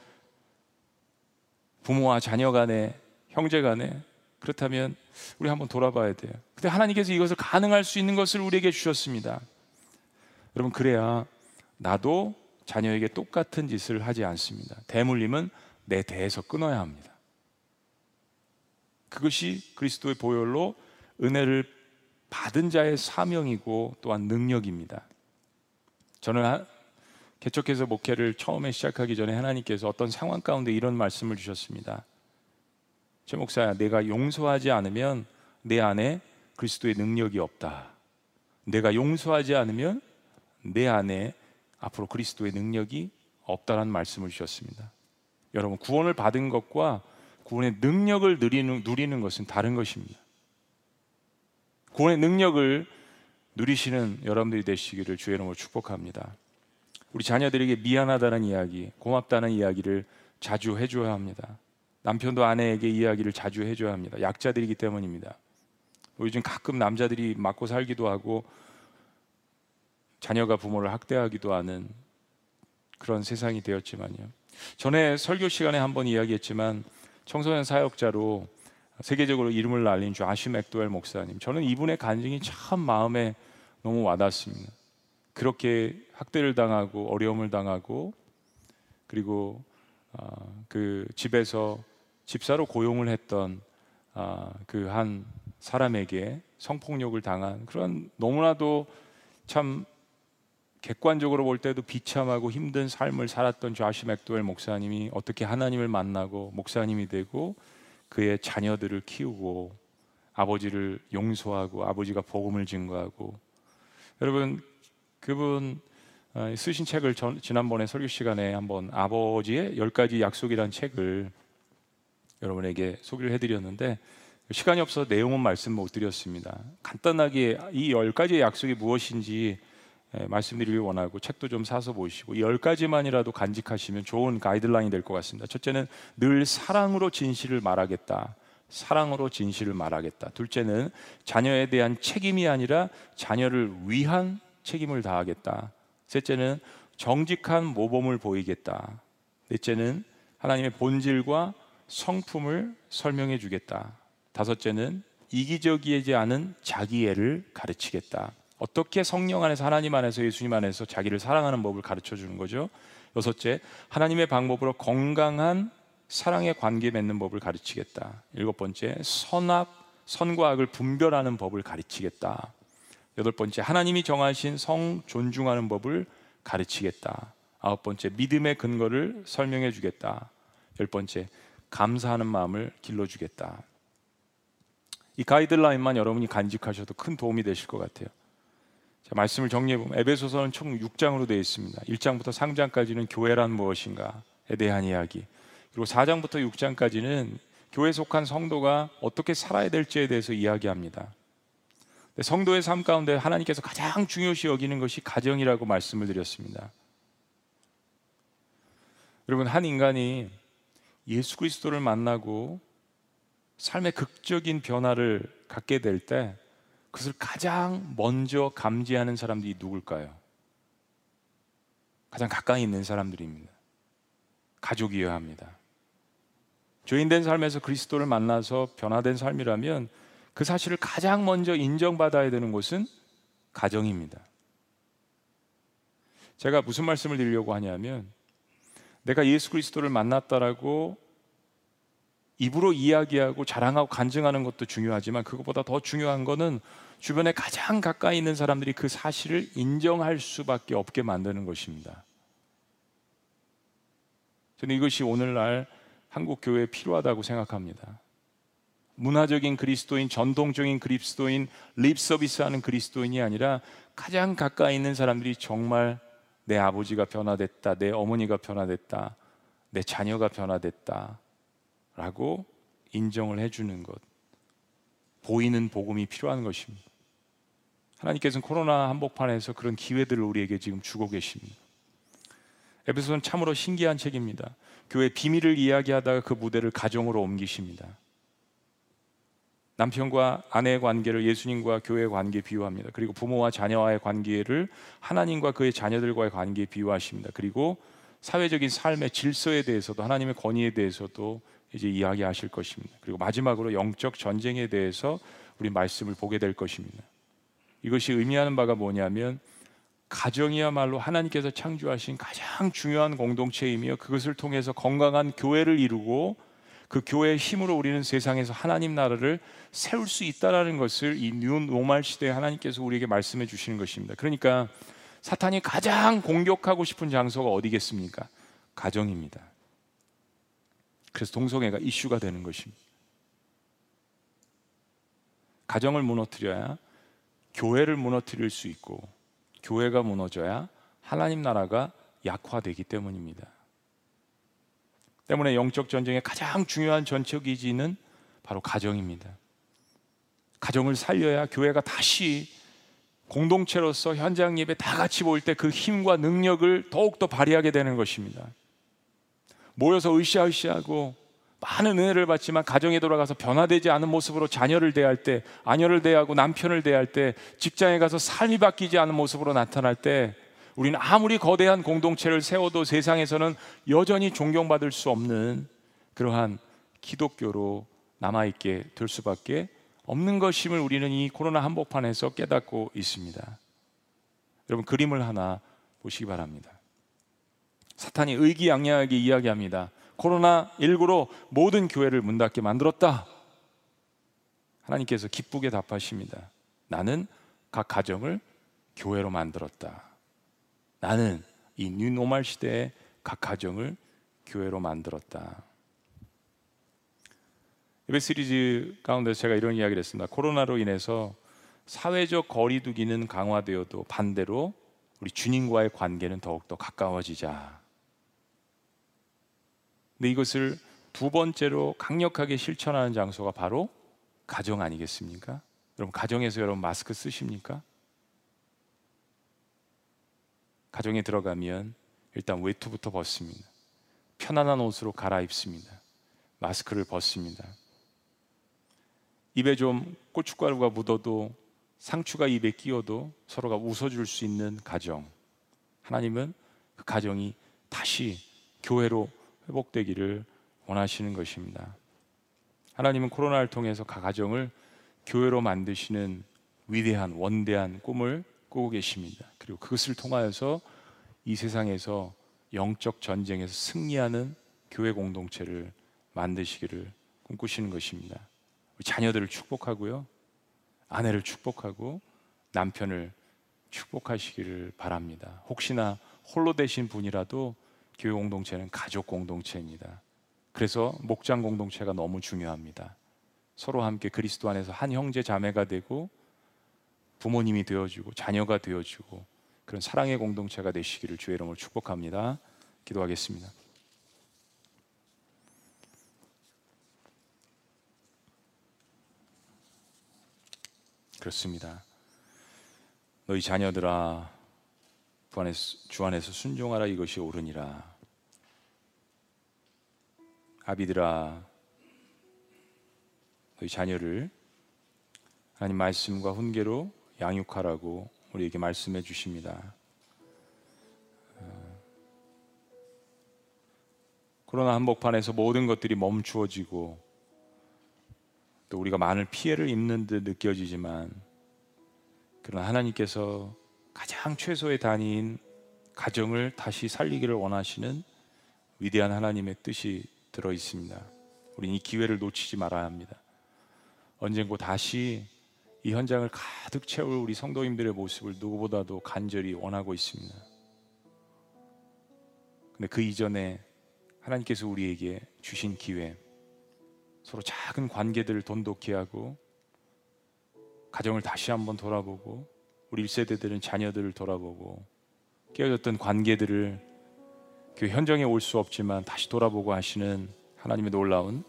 부모와 자녀 간에 형제 간에 그렇다면 우리 한번 돌아봐야 돼요. 근데 하나님께서 이것을 가능할 수 있는 것을 우리에게 주셨습니다. 여러분 그래야 나도 자녀에게 똑같은 짓을 하지 않습니다. 대물림은 내 대에서 끊어야 합니다. 그것이 그리스도의 보혈로 은혜를 받은 자의 사명이고 또한 능력입니다. 저는 개척해서 목회를 처음에 시작하기 전에 하나님께서 어떤 상황 가운데 이런 말씀을 주셨습니다. 제 목사야, 내가 용서하지 않으면 내 안에 그리스도의 능력이 없다. 내가 용서하지 않으면 내 안에 앞으로 그리스도의 능력이 없다라는 말씀을 주셨습니다. 여러분, 구원을 받은 것과 구원의 능력을 누리는, 누리는 것은 다른 것입니다. 구원의 능력을 누리시는 여러분들이 되시기를 주의 이름으로 축복합니다. 우리 자녀들에게 미안하다는 이야기, 고맙다는 이야기를 자주 해줘야 합니다. 남편도 아내에게 이야기를 자주 해줘야 합니다. 약자들이기 때문입니다. 요즘 가끔 남자들이 맞고 살기도 하고 자녀가 부모를 학대하기도 하는 그런 세상이 되었지만요. 전에 설교 시간에 한번 이야기했지만 청소년 사역자로 세계적으로 이름을 날린 좌시 맥도웰 목사님. 저는 이분의 간증이 참 마음에 너무 와닿습니다. 그렇게 학대를 당하고 어려움을 당하고 그리고 어, 그 집에서 집사로 고용을 했던 어, 그한 사람에게 성폭력을 당한 그런 너무나도 참 객관적으로 볼 때도 비참하고 힘든 삶을 살았던 좌시 맥도웰 목사님이 어떻게 하나님을 만나고 목사님이 되고 그의 자녀들을 키우고 아버지를 용서하고 아버지가 복음을 증거하고 여러분 그분 어, 쓰신 책을 전, 지난번에 설교 시간에 한번 아버지의 열 가지 약속이라는 책을 여러분에게 소개를 해드렸는데 시간이 없어서 내용은 말씀 못 드렸습니다. 간단하게 이 열 가지의 약속이 무엇인지 예, 말씀드리기 원하고 책도 좀 사서 보시고 이열 가지만이라도 간직하시면 좋은 가이드라인이 될 것 같습니다. 첫째는 늘 사랑으로 진실을 말하겠다. 사랑으로 진실을 말하겠다. 둘째는 자녀에 대한 책임이 아니라 자녀를 위한 책임을 다하겠다. 셋째는 정직한 모범을 보이겠다. 넷째는 하나님의 본질과 성품을 설명해 주겠다. 다섯째는 이기적이지 않은 자기애를 가르치겠다. 어떻게 성령 안에서 하나님 안에서 예수님 안에서 자기를 사랑하는 법을 가르쳐 주는 거죠. 여섯째, 하나님의 방법으로 건강한 사랑의 관계 맺는 법을 가르치겠다. 일곱 번째, 선악, 선과 악을 분별하는 법을 가르치겠다. 여덟 번째, 하나님이 정하신 성 존중하는 법을 가르치겠다. 아홉 번째, 믿음의 근거를 설명해 주겠다. 열 번째, 감사하는 마음을 길러주겠다. 이 가이드라인만 여러분이 간직하셔도 큰 도움이 되실 것 같아요. 자, 말씀을 정리해 보면 에베소서는 총 6장으로 되어 있습니다. 1장부터 3장까지는 교회란 무엇인가에 대한 이야기. 그리고 4장부터 6장까지는 교회 속한 성도가 어떻게 살아야 될지에 대해서 이야기합니다. 성도의 삶 가운데 하나님께서 가장 중요시 여기는 것이 가정이라고 말씀을 드렸습니다. 여러분 한 인간이 예수 그리스도를 만나고 삶의 극적인 변화를 갖게 될 때 그것을 가장 먼저 감지하는 사람들이 누굴까요? 가장 가까이 있는 사람들입니다. 가족이어야 합니다. 죄인된 삶에서 그리스도를 만나서 변화된 삶이라면 그 사실을 가장 먼저 인정받아야 되는 곳은 가정입니다. 제가 무슨 말씀을 드리려고 하냐면 내가 예수 그리스도를 만났다라고 입으로 이야기하고 자랑하고 간증하는 것도 중요하지만 그것보다 더 중요한 것은 주변에 가장 가까이 있는 사람들이 그 사실을 인정할 수밖에 없게 만드는 것입니다. 저는 이것이 오늘날 한국 교회에 필요하다고 생각합니다. 문화적인 그리스도인, 전통적인 그리스도인, 립 서비스하는 그리스도인이 아니라 가장 가까이 있는 사람들이 정말 내 아버지가 변화됐다, 내 어머니가 변화됐다, 내 자녀가 변화됐다, 라고 인정을 해주는 것. 보이는 복음이 필요한 것입니다. 하나님께서는 코로나 한복판에서 그런 기회들을 우리에게 지금 주고 계십니다. 에베소는 참으로 신기한 책입니다. 교회 비밀을 이야기하다가 그 무대를 가정으로 옮기십니다. 남편과 아내의 관계를 예수님과 교회의 관계에 비유합니다. 그리고 부모와 자녀와의 관계를 하나님과 그의 자녀들과의 관계에 비유하십니다. 그리고 사회적인 삶의 질서에 대해서도 하나님의 권위에 대해서도 이제 이야기하실 것입니다. 그리고 마지막으로 영적 전쟁에 대해서 우리 말씀을 보게 될 것입니다. 이것이 의미하는 바가 뭐냐면 가정이야말로 하나님께서 창조하신 가장 중요한 공동체이며 그것을 통해서 건강한 교회를 이루고 그 교회의 힘으로 우리는 세상에서 하나님 나라를 세울 수 있다라는 것을 이 new normal 시대에 하나님께서 우리에게 말씀해 주시는 것입니다. 그러니까 사탄이 가장 공격하고 싶은 장소가 어디겠습니까? 가정입니다. 그래서 동성애가 이슈가 되는 것입니다. 가정을 무너뜨려야 교회를 무너뜨릴 수 있고 교회가 무너져야 하나님 나라가 약화되기 때문입니다. 때문에 영적 전쟁의 가장 중요한 전체 기지는 바로 가정입니다. 가정을 살려야 교회가 다시 공동체로서 현장 예배 다 같이 모일 때 그 힘과 능력을 더욱더 발휘하게 되는 것입니다. 모여서 으쌰으쌰하고 많은 은혜를 받지만 가정에 돌아가서 변화되지 않은 모습으로 자녀를 대할 때, 아녀를 대하고 남편을 대할 때, 직장에 가서 삶이 바뀌지 않은 모습으로 나타날 때, 우리는 아무리 거대한 공동체를 세워도 세상에서는 여전히 존경받을 수 없는 그러한 기독교로 남아있게 될 수밖에 없는 것임을 우리는 이 코로나 한복판에서 깨닫고 있습니다. 여러분, 그림을 하나 보시기 바랍니다. 사탄이 의기양양하게 이야기합니다. 코로나19로 모든 교회를 문 닫게 만들었다. 하나님께서 기쁘게 답하십니다. 나는 각 가정을 교회로 만들었다. 나는 이 뉴노멀 시대에 각 가정을 교회로 만들었다. 예배 시리즈 가운데 제가 이런 이야기를 했습니다. 코로나로 인해서 사회적 거리두기는 강화되어도 반대로 우리 주님과의 관계는 더욱더 가까워지자. 근데 이것을 두 번째로 강력하게 실천하는 장소가 바로 가정 아니겠습니까? 여러분 가정에서 여러분 마스크 쓰십니까? 가정에 들어가면 일단 외투부터 벗습니다. 편안한 옷으로 갈아입습니다. 마스크를 벗습니다. 입에 좀 고춧가루가 묻어도 상추가 입에 끼어도 서로가 웃어줄 수 있는 가정. 하나님은 그 가정이 다시 교회로 회복되기를 원하시는 것입니다. 하나님은 코로나를 통해서 가정을 교회로 만드시는 위대한 원대한 꿈을 꾸고 계십니다. 그리고 그것을 통하여서 이 세상에서 영적 전쟁에서 승리하는 교회 공동체를 만드시기를 꿈꾸시는 것입니다. 자녀들을 축복하고요. 아내를 축복하고 남편을 축복하시기를 바랍니다. 혹시나 홀로 되신 분이라도 교회 공동체는 가족 공동체입니다. 그래서 목장 공동체가 너무 중요합니다. 서로 함께 그리스도 안에서 한 형제 자매가 되고 부모님이 되어주고 자녀가 되어주고 그런 사랑의 공동체가 되시기를 주의 이름으로 축복합니다. 기도하겠습니다. 그렇습니다. 너희 자녀들아 주 안에서 순종하라 이것이 옳으니라. 아비들아 너희 자녀를 하나님 말씀과 훈계로 양육하라고 우리에게 말씀해 주십니다. 어, 코로나 한복판에서 모든 것들이 멈추어지고 또 우리가 많은 피해를 입는 듯 느껴지지만 그러나 하나님께서 가장 최소의 단위인 가정을 다시 살리기를 원하시는 위대한 하나님의 뜻이 들어 있습니다. 우리는 이 기회를 놓치지 말아야 합니다. 언젠고 다시 이 현장을 가득 채울 우리 성도님들의 모습을 누구보다도 간절히 원하고 있습니다. 근데 그 이전에 하나님께서 우리에게 주신 기회, 서로 작은 관계들을 돈독히 하고 가정을 다시 한번 돌아보고 우리 1세대들은 자녀들을 돌아보고 깨어졌던 관계들을 그 현장에 올 수 없지만 다시 돌아보고 하시는 하나님의 놀라운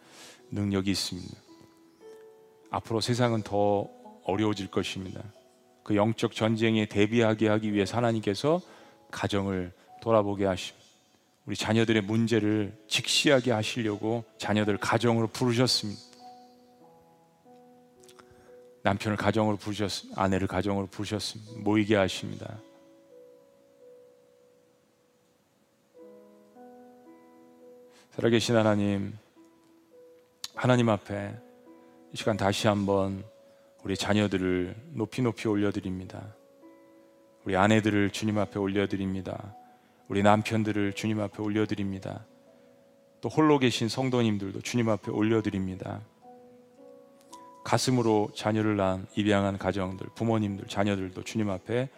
능력이 있습니다. 앞으로 세상은 더 어려워질 것입니다. 그 영적 전쟁에 대비하게 하기 위해서 하나님께서 가정을 돌아보게 하십니다. 우리 자녀들의 문제를 직시하게 하시려고 자녀들 가정으로 부르셨습니다. 남편을 가정으로 부르셨습니다. 아내를 가정으로 부르셨습니다. 모이게 하십니다. 살아계신 하나님, 하나님 앞에 이 시간 다시 한번 우리 자녀들을 높이 높이 올려드립니다. 우리 아내들을 주님 앞에 올려드립니다. 우리 남편들을 주님 앞에 올려드립니다. 또 홀로 계신 성도님들도 주님 앞에 올려드립니다. 가슴으로 자녀를 낳은 입양한 가정들, 부모님들, 자녀들도 주님 앞에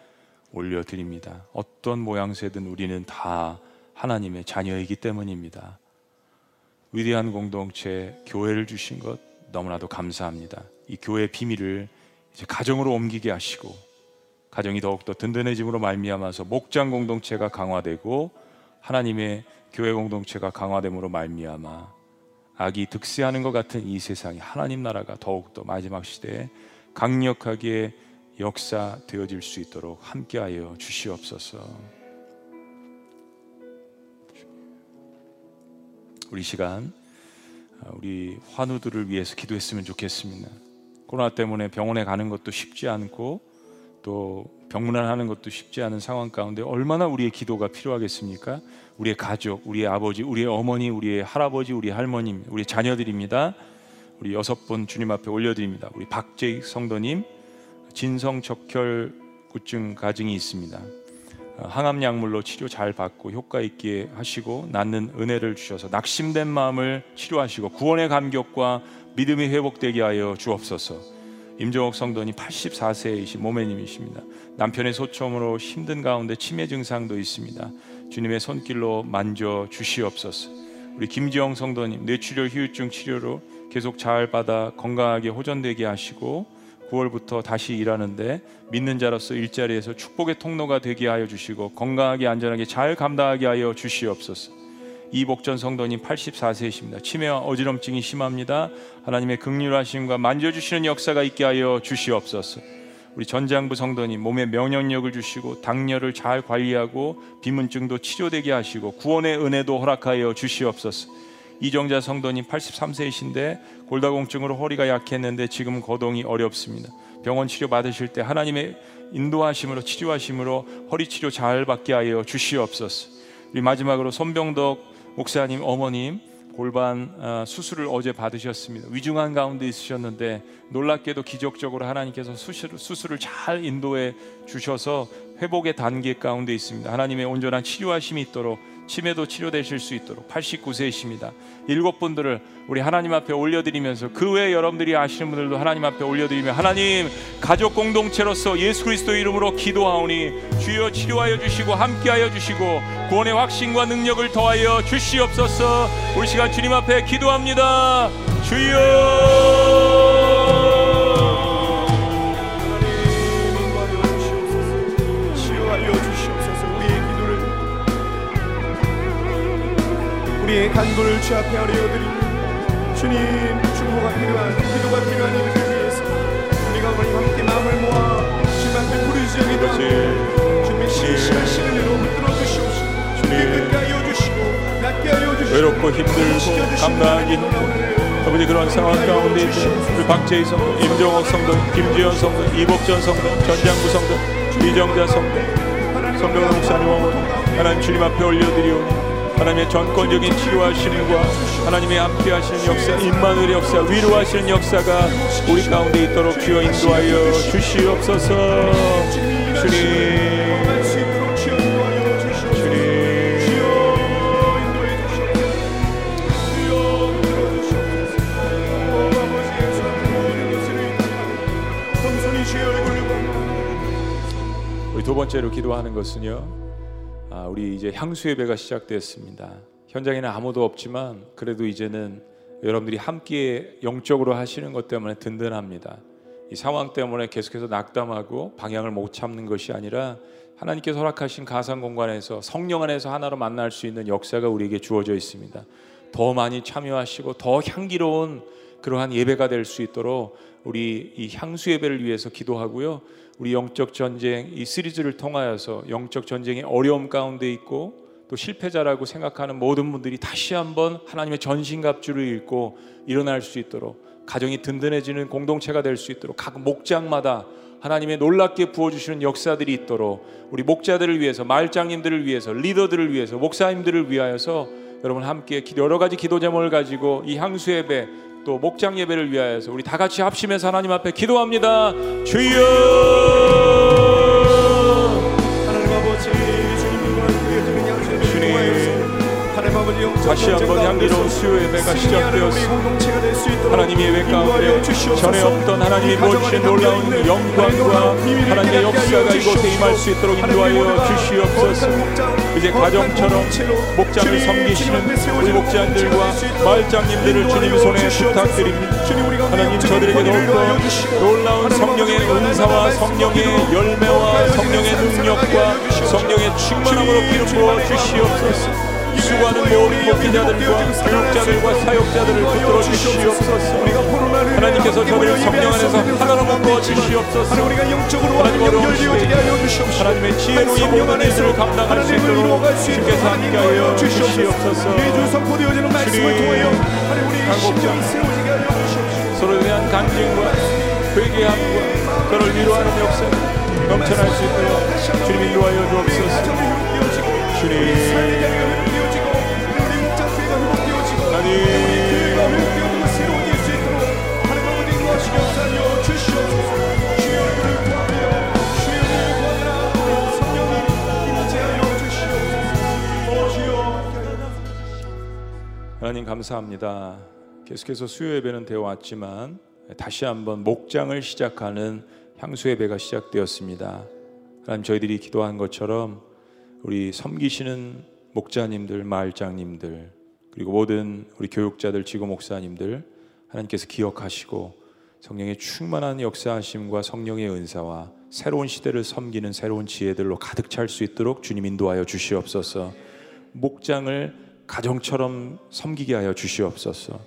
올려드립니다. 어떤 모양새든 우리는 다 하나님의 자녀이기 때문입니다. 위대한 공동체, 교회를 주신 것 너무나도 감사합니다. 이 교회의 비밀을 이제 가정으로 옮기게 하시고 가정이 더욱더 든든해짐으로 말미암아서 목장 공동체가 강화되고 하나님의 교회 공동체가 강화됨으로 말미암아 악이 득세하는 것 같은 이 세상이 하나님 나라가 더욱더 마지막 시대에 강력하게 역사되어질 수 있도록 함께하여 주시옵소서. 우리 시간 우리 환우들을 위해서 기도했으면 좋겠습니다. 코로나 때문에 병원에 가는 것도 쉽지 않고 또 병문안 하는 것도 쉽지 않은 상황 가운데 얼마나 우리의 기도가 필요하겠습니까? 우리의 가족, 우리의 아버지, 우리의 어머니, 우리의 할아버지, 우리 할머님, 우리 자녀들입니다. 우리 여섯 분 주님 앞에 올려드립니다. 우리 박재익 성도님 진성 적혈 구증 가증이 있습니다. 항암 약물로 치료 잘 받고 효과 있게 하시고 낫는 은혜를 주셔서 낙심된 마음을 치료하시고 구원의 감격과 믿음이 회복되게 하여 주옵소서. 임종옥 성도님 84세이신 모매님이십니다. 남편의 소총으로 힘든 가운데 치매 증상도 있습니다. 주님의 손길로 만져 주시옵소서. 우리 김지영 성도님 뇌출혈 후유증 치료로 계속 잘 받아 건강하게 호전되게 하시고 9월부터 다시 일하는데 믿는 자로서 일자리에서 축복의 통로가 되게 하여 주시고 건강하게 안전하게 잘 감당하게 하여 주시옵소서. 이복전 성도님 84세이십니다. 치매와 어지럼증이 심합니다. 하나님의 극률하심과 만져주시는 역사가 있게 하여 주시옵소서. 우리 전장부 성도님 몸의 면역력을 주시고 당뇨를 잘 관리하고 비문증도 치료되게 하시고 구원의 은혜도 허락하여 주시옵소서. 이정자 성도님 83세이신데 골다공증으로 허리가 약했는데 지금 거동이 어렵습니다. 병원 치료 받으실 때 하나님의 인도하심으로 치료하심으로 허리 치료 잘 받게 하여 주시옵소서. 우리 마지막으로 손병덕 목사님 어머님 골반 어, 수술을 어제 받으셨습니다. 위중한 가운데 있으셨는데 놀랍게도 기적적으로 하나님께서 수술, 수술을 잘 인도해 주셔서 회복의 단계 가운데 있습니다. 하나님의 온전한 치료하심이 있도록 치매도 치료되실 수 있도록 89세이십니다. 일곱 분들을 우리 하나님 앞에 올려드리면서 그 외에 여러분들이 아시는 분들도 하나님 앞에 올려드리며 하나님 가족 공동체로서 예수 그리스도 이름으로 기도하오니 주여 치료하여 주시고 함께하여 주시고 구원의 확신과 능력을 더하여 주시옵소서. 우리 시간 주님 앞에 기도합니다. 주여 우리의 간구를 주 앞에 아뢰어드립니다 주님 중보가 필요한 기도가 필요한 이들을 위해서 우리가 오늘 함께 마음을 모아 주님 앞에 부르짖어 주님의 신실한 시간으로 흔들어 주시옵시고 주님 끝까지 이어주시고 낫게 하여 주시고 외롭고 힘들고 감당하기 힘든 아버지 그런 상황 가운데 우리 박재희 성도, 임종옥 성도, 김지현 성도, 이복전 성도, 전장구 성도, 이정자 성도, 성경을 목사님하고 하나님 주님 앞에 올려드리오니 하나님의 전권적인 치유하시는과 하나님의 함께하시는 역사, 임마누엘 역사, 위로하시는 역사가 우리 가운데 있도록 주여 인도하여 주시옵소서. 주님. 두 번째로 기도하는 것은요. 우리 이제 향수 예배가 시작되었습니다. 현장에는 아무도 없지만 그래도 이제는 여러분들이 함께 영적으로 하시는 것 때문에 든든합니다. 이 상황 때문에 계속해서 낙담하고 방향을 못 잡는 것이 아니라 하나님께서 허락하신 가상 공간에서 성령 안에서 하나로 만날 수 있는 역사가 우리에게 주어져 있습니다. 더 많이 참여하시고 더 향기로운 그러한 예배가 될 수 있도록 우리 이 향수 예배를 위해서 기도하고요. 우리 영적 전쟁 이 시리즈를 통하여서 영적 전쟁의 어려움 가운데 있고 또 실패자라고 생각하는 모든 분들이 다시 한번 하나님의 전신갑주를 읽고 일어날 수 있도록 가정이 든든해지는 공동체가 될 수 있도록 각 목장마다 하나님의 놀랍게 부어주시는 역사들이 있도록 우리 목자들을 위해서 말장님들을 위해서 리더들을 위해서 목사님들을 위하여서 여러분 함께 여러 가지 기도 제목을 가지고 이 향수 예배 또 목장 예배를 위하여서 우리 다 같이 합심해서 하나님 앞에 기도합니다. 주여! 다시 한번 향기로운 수요 예배가 시작되었습니다. 하나님의 예배 가운데 전에 없던 하나님이 보여주신 놀라운 영광과 하나님의 역사가 이곳에 임할 수 있도록 인도하여 주시옵소서. 이제 가정처럼 목장을 섬기시는 우리 목장들과 마을장님들을 주님 손에 부탁드립니다. 하나님 저들에게 더욱더 놀라운 성령의 은사와 성령의 열매와 성령의 능력과 성령의 충만함으로 기름 부어 주시옵소서 수고하는 모든 목회자들과 교육자들과 사역자들을 붙들어 주시옵소서. 하나님께서 저들을 성령 안에서 하나로 묶어 주시옵소서. 하나님 어려운 시대에 하나님의 지혜로 이 모든 일들을 감당할 수 있도록 주께서 함께하여 주시옵소서. 주님 강복장 서로에 대한 간증과 회개함과 저를 위로하는 역사 넘쳐날 수 있도록 주님 인도하여 주옵소서. 주님 하나님 감사합니다. 계속해서 수요 예배는 되어 왔지만 다시 한번 목장을 시작하는 향수 예배가 시작되었습니다. 하나님 저희들이 기도한 것처럼 우리 섬기시는 목자님들, 마을장님들 그리고 모든 우리 교육자들, 지구 목사님들 하나님께서 기억하시고 성령의 충만한 역사하심과 성령의 은사와 새로운 시대를 섬기는 새로운 지혜들로 가득 찰 수 있도록 주님 인도하여 주시옵소서. 목장을 가정처럼 섬기게 하여 주시옵소서.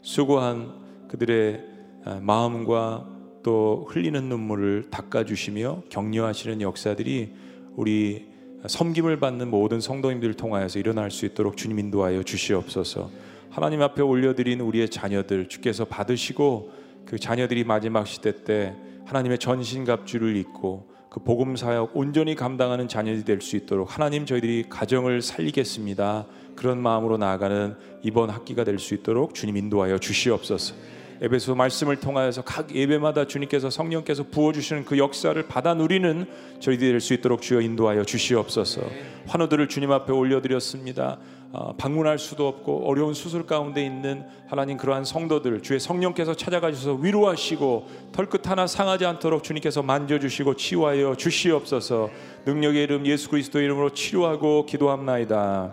수고한 그들의 아, 마음과 또 흘리는 눈물을 닦아 주시며 격려하시는 역사들이 우리 섬김을 받는 모든 성도님들을 통하여서 일어날 수 있도록 주님 인도하여 주시옵소서. 하나님 앞에 올려드린 우리의 자녀들 주께서 받으시고 그 자녀들이 마지막 시대 때 하나님의 전신갑주를 입고 그 복음 사역 온전히 감당하는 자녀들이 될 수 있도록 하나님 저희들이 가정을 살리겠습니다. 그런 마음으로 나아가는 이번 학기가 될 수 있도록 주님 인도하여 주시옵소서. 에베소 말씀을 통하여서 각 예배마다 주님께서 성령께서 부어 주시는 그 역사를 받아 누리는 저희들이 될 수 있도록 주여 인도하여 주시옵소서. 환우들을 주님 앞에 올려드렸습니다. 아, 방문할 수도 없고 어려운 수술 가운데 있는 하나님 그러한 성도들 주의 성령께서 찾아가셔서 위로하시고 털끝 하나 상하지 않도록 주님께서 만져주시고 치유하여 주시옵소서 능력의 이름 예수 그리스도의 이름으로 치료하고 기도합나이다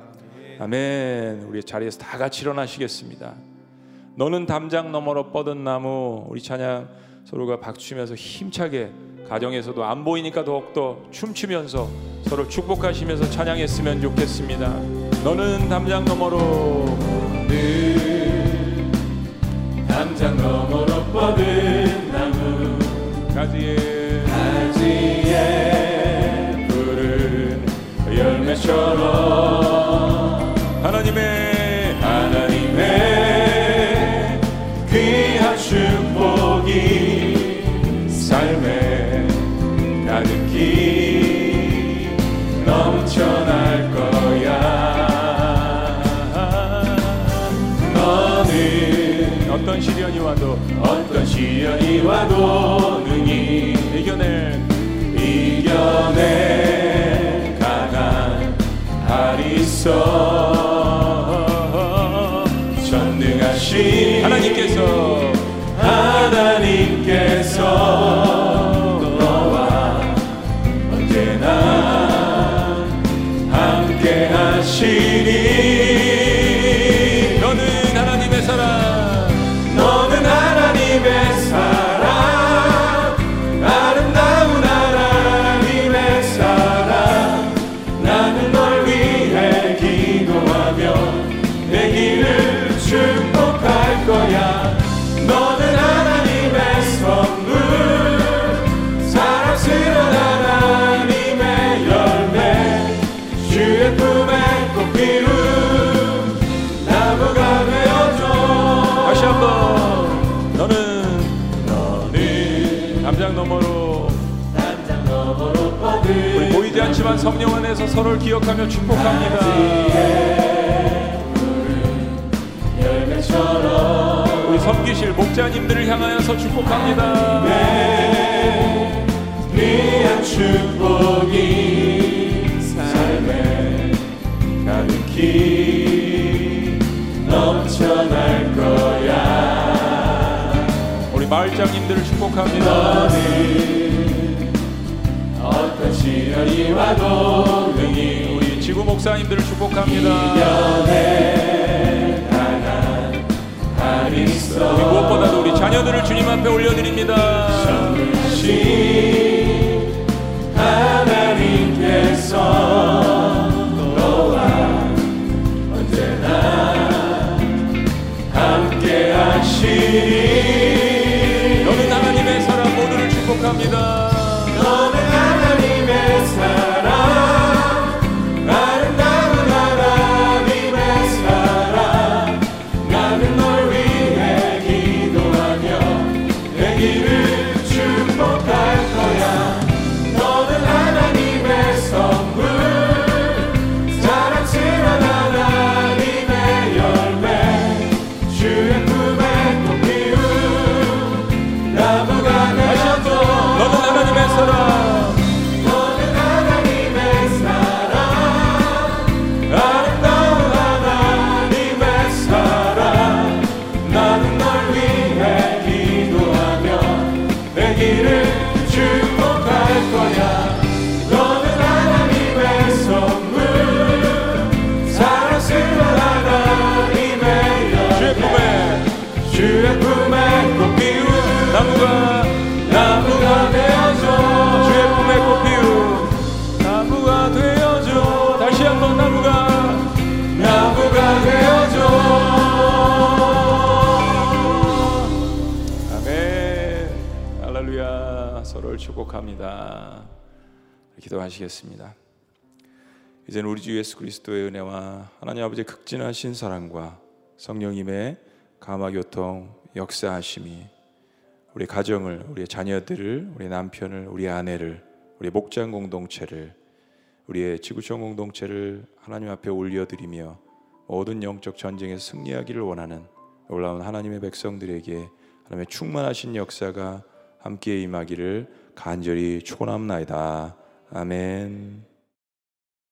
아멘 우리 자리에서 다 같이 일어나시겠습니다 너는 담장 너머로 뻗은 나무 우리 찬양 서로가 박수치면서 힘차게 가정에서도 안 보이니까 더욱더 춤추면서 서로 축복하시면서 찬양했으면 좋겠습니다. 너는 담장 너머로 담장 너머로 뻗은 나무 가지에 가지에 푸른 열매처럼 시련이 와도 능히 이겨낼 이겨내 강한 있어. 전능하신 하나님께서. 하나님께서 성령 안에서 서로를 기억하며 축복합니다. 우리 섬기실 목자님들을 향하여서 축복합니다. 귀한 축복이 삶에 가득히 넘쳐날 거야 우리 마을장님들을 축복합니다. 너는 어떤 시련이 와도 능히 우리 지구 목사님들을 축복합니다. 이겨내 강한 있어 무엇보다도 우리 자녀들을 주님 앞에 올려드립니다. 하나님께서 너와 언제나 함께 하시니 너는 하나님의 사랑 모두를 축복합니다. 하신 사랑과 성령님의 감화 교통 역사하심이 우리 가정을 우리 자녀들을 우리 남편을 우리 아내를 우리 목장 공동체를 우리의 지구촌 공동체를 하나님 앞에 올려드리며 모든 영적 전쟁에 승리하기를 원하는 놀라운 하나님의 백성들에게 하나님의 충만하신 역사가 함께 임하기를 간절히 축원합나이다. 아멘.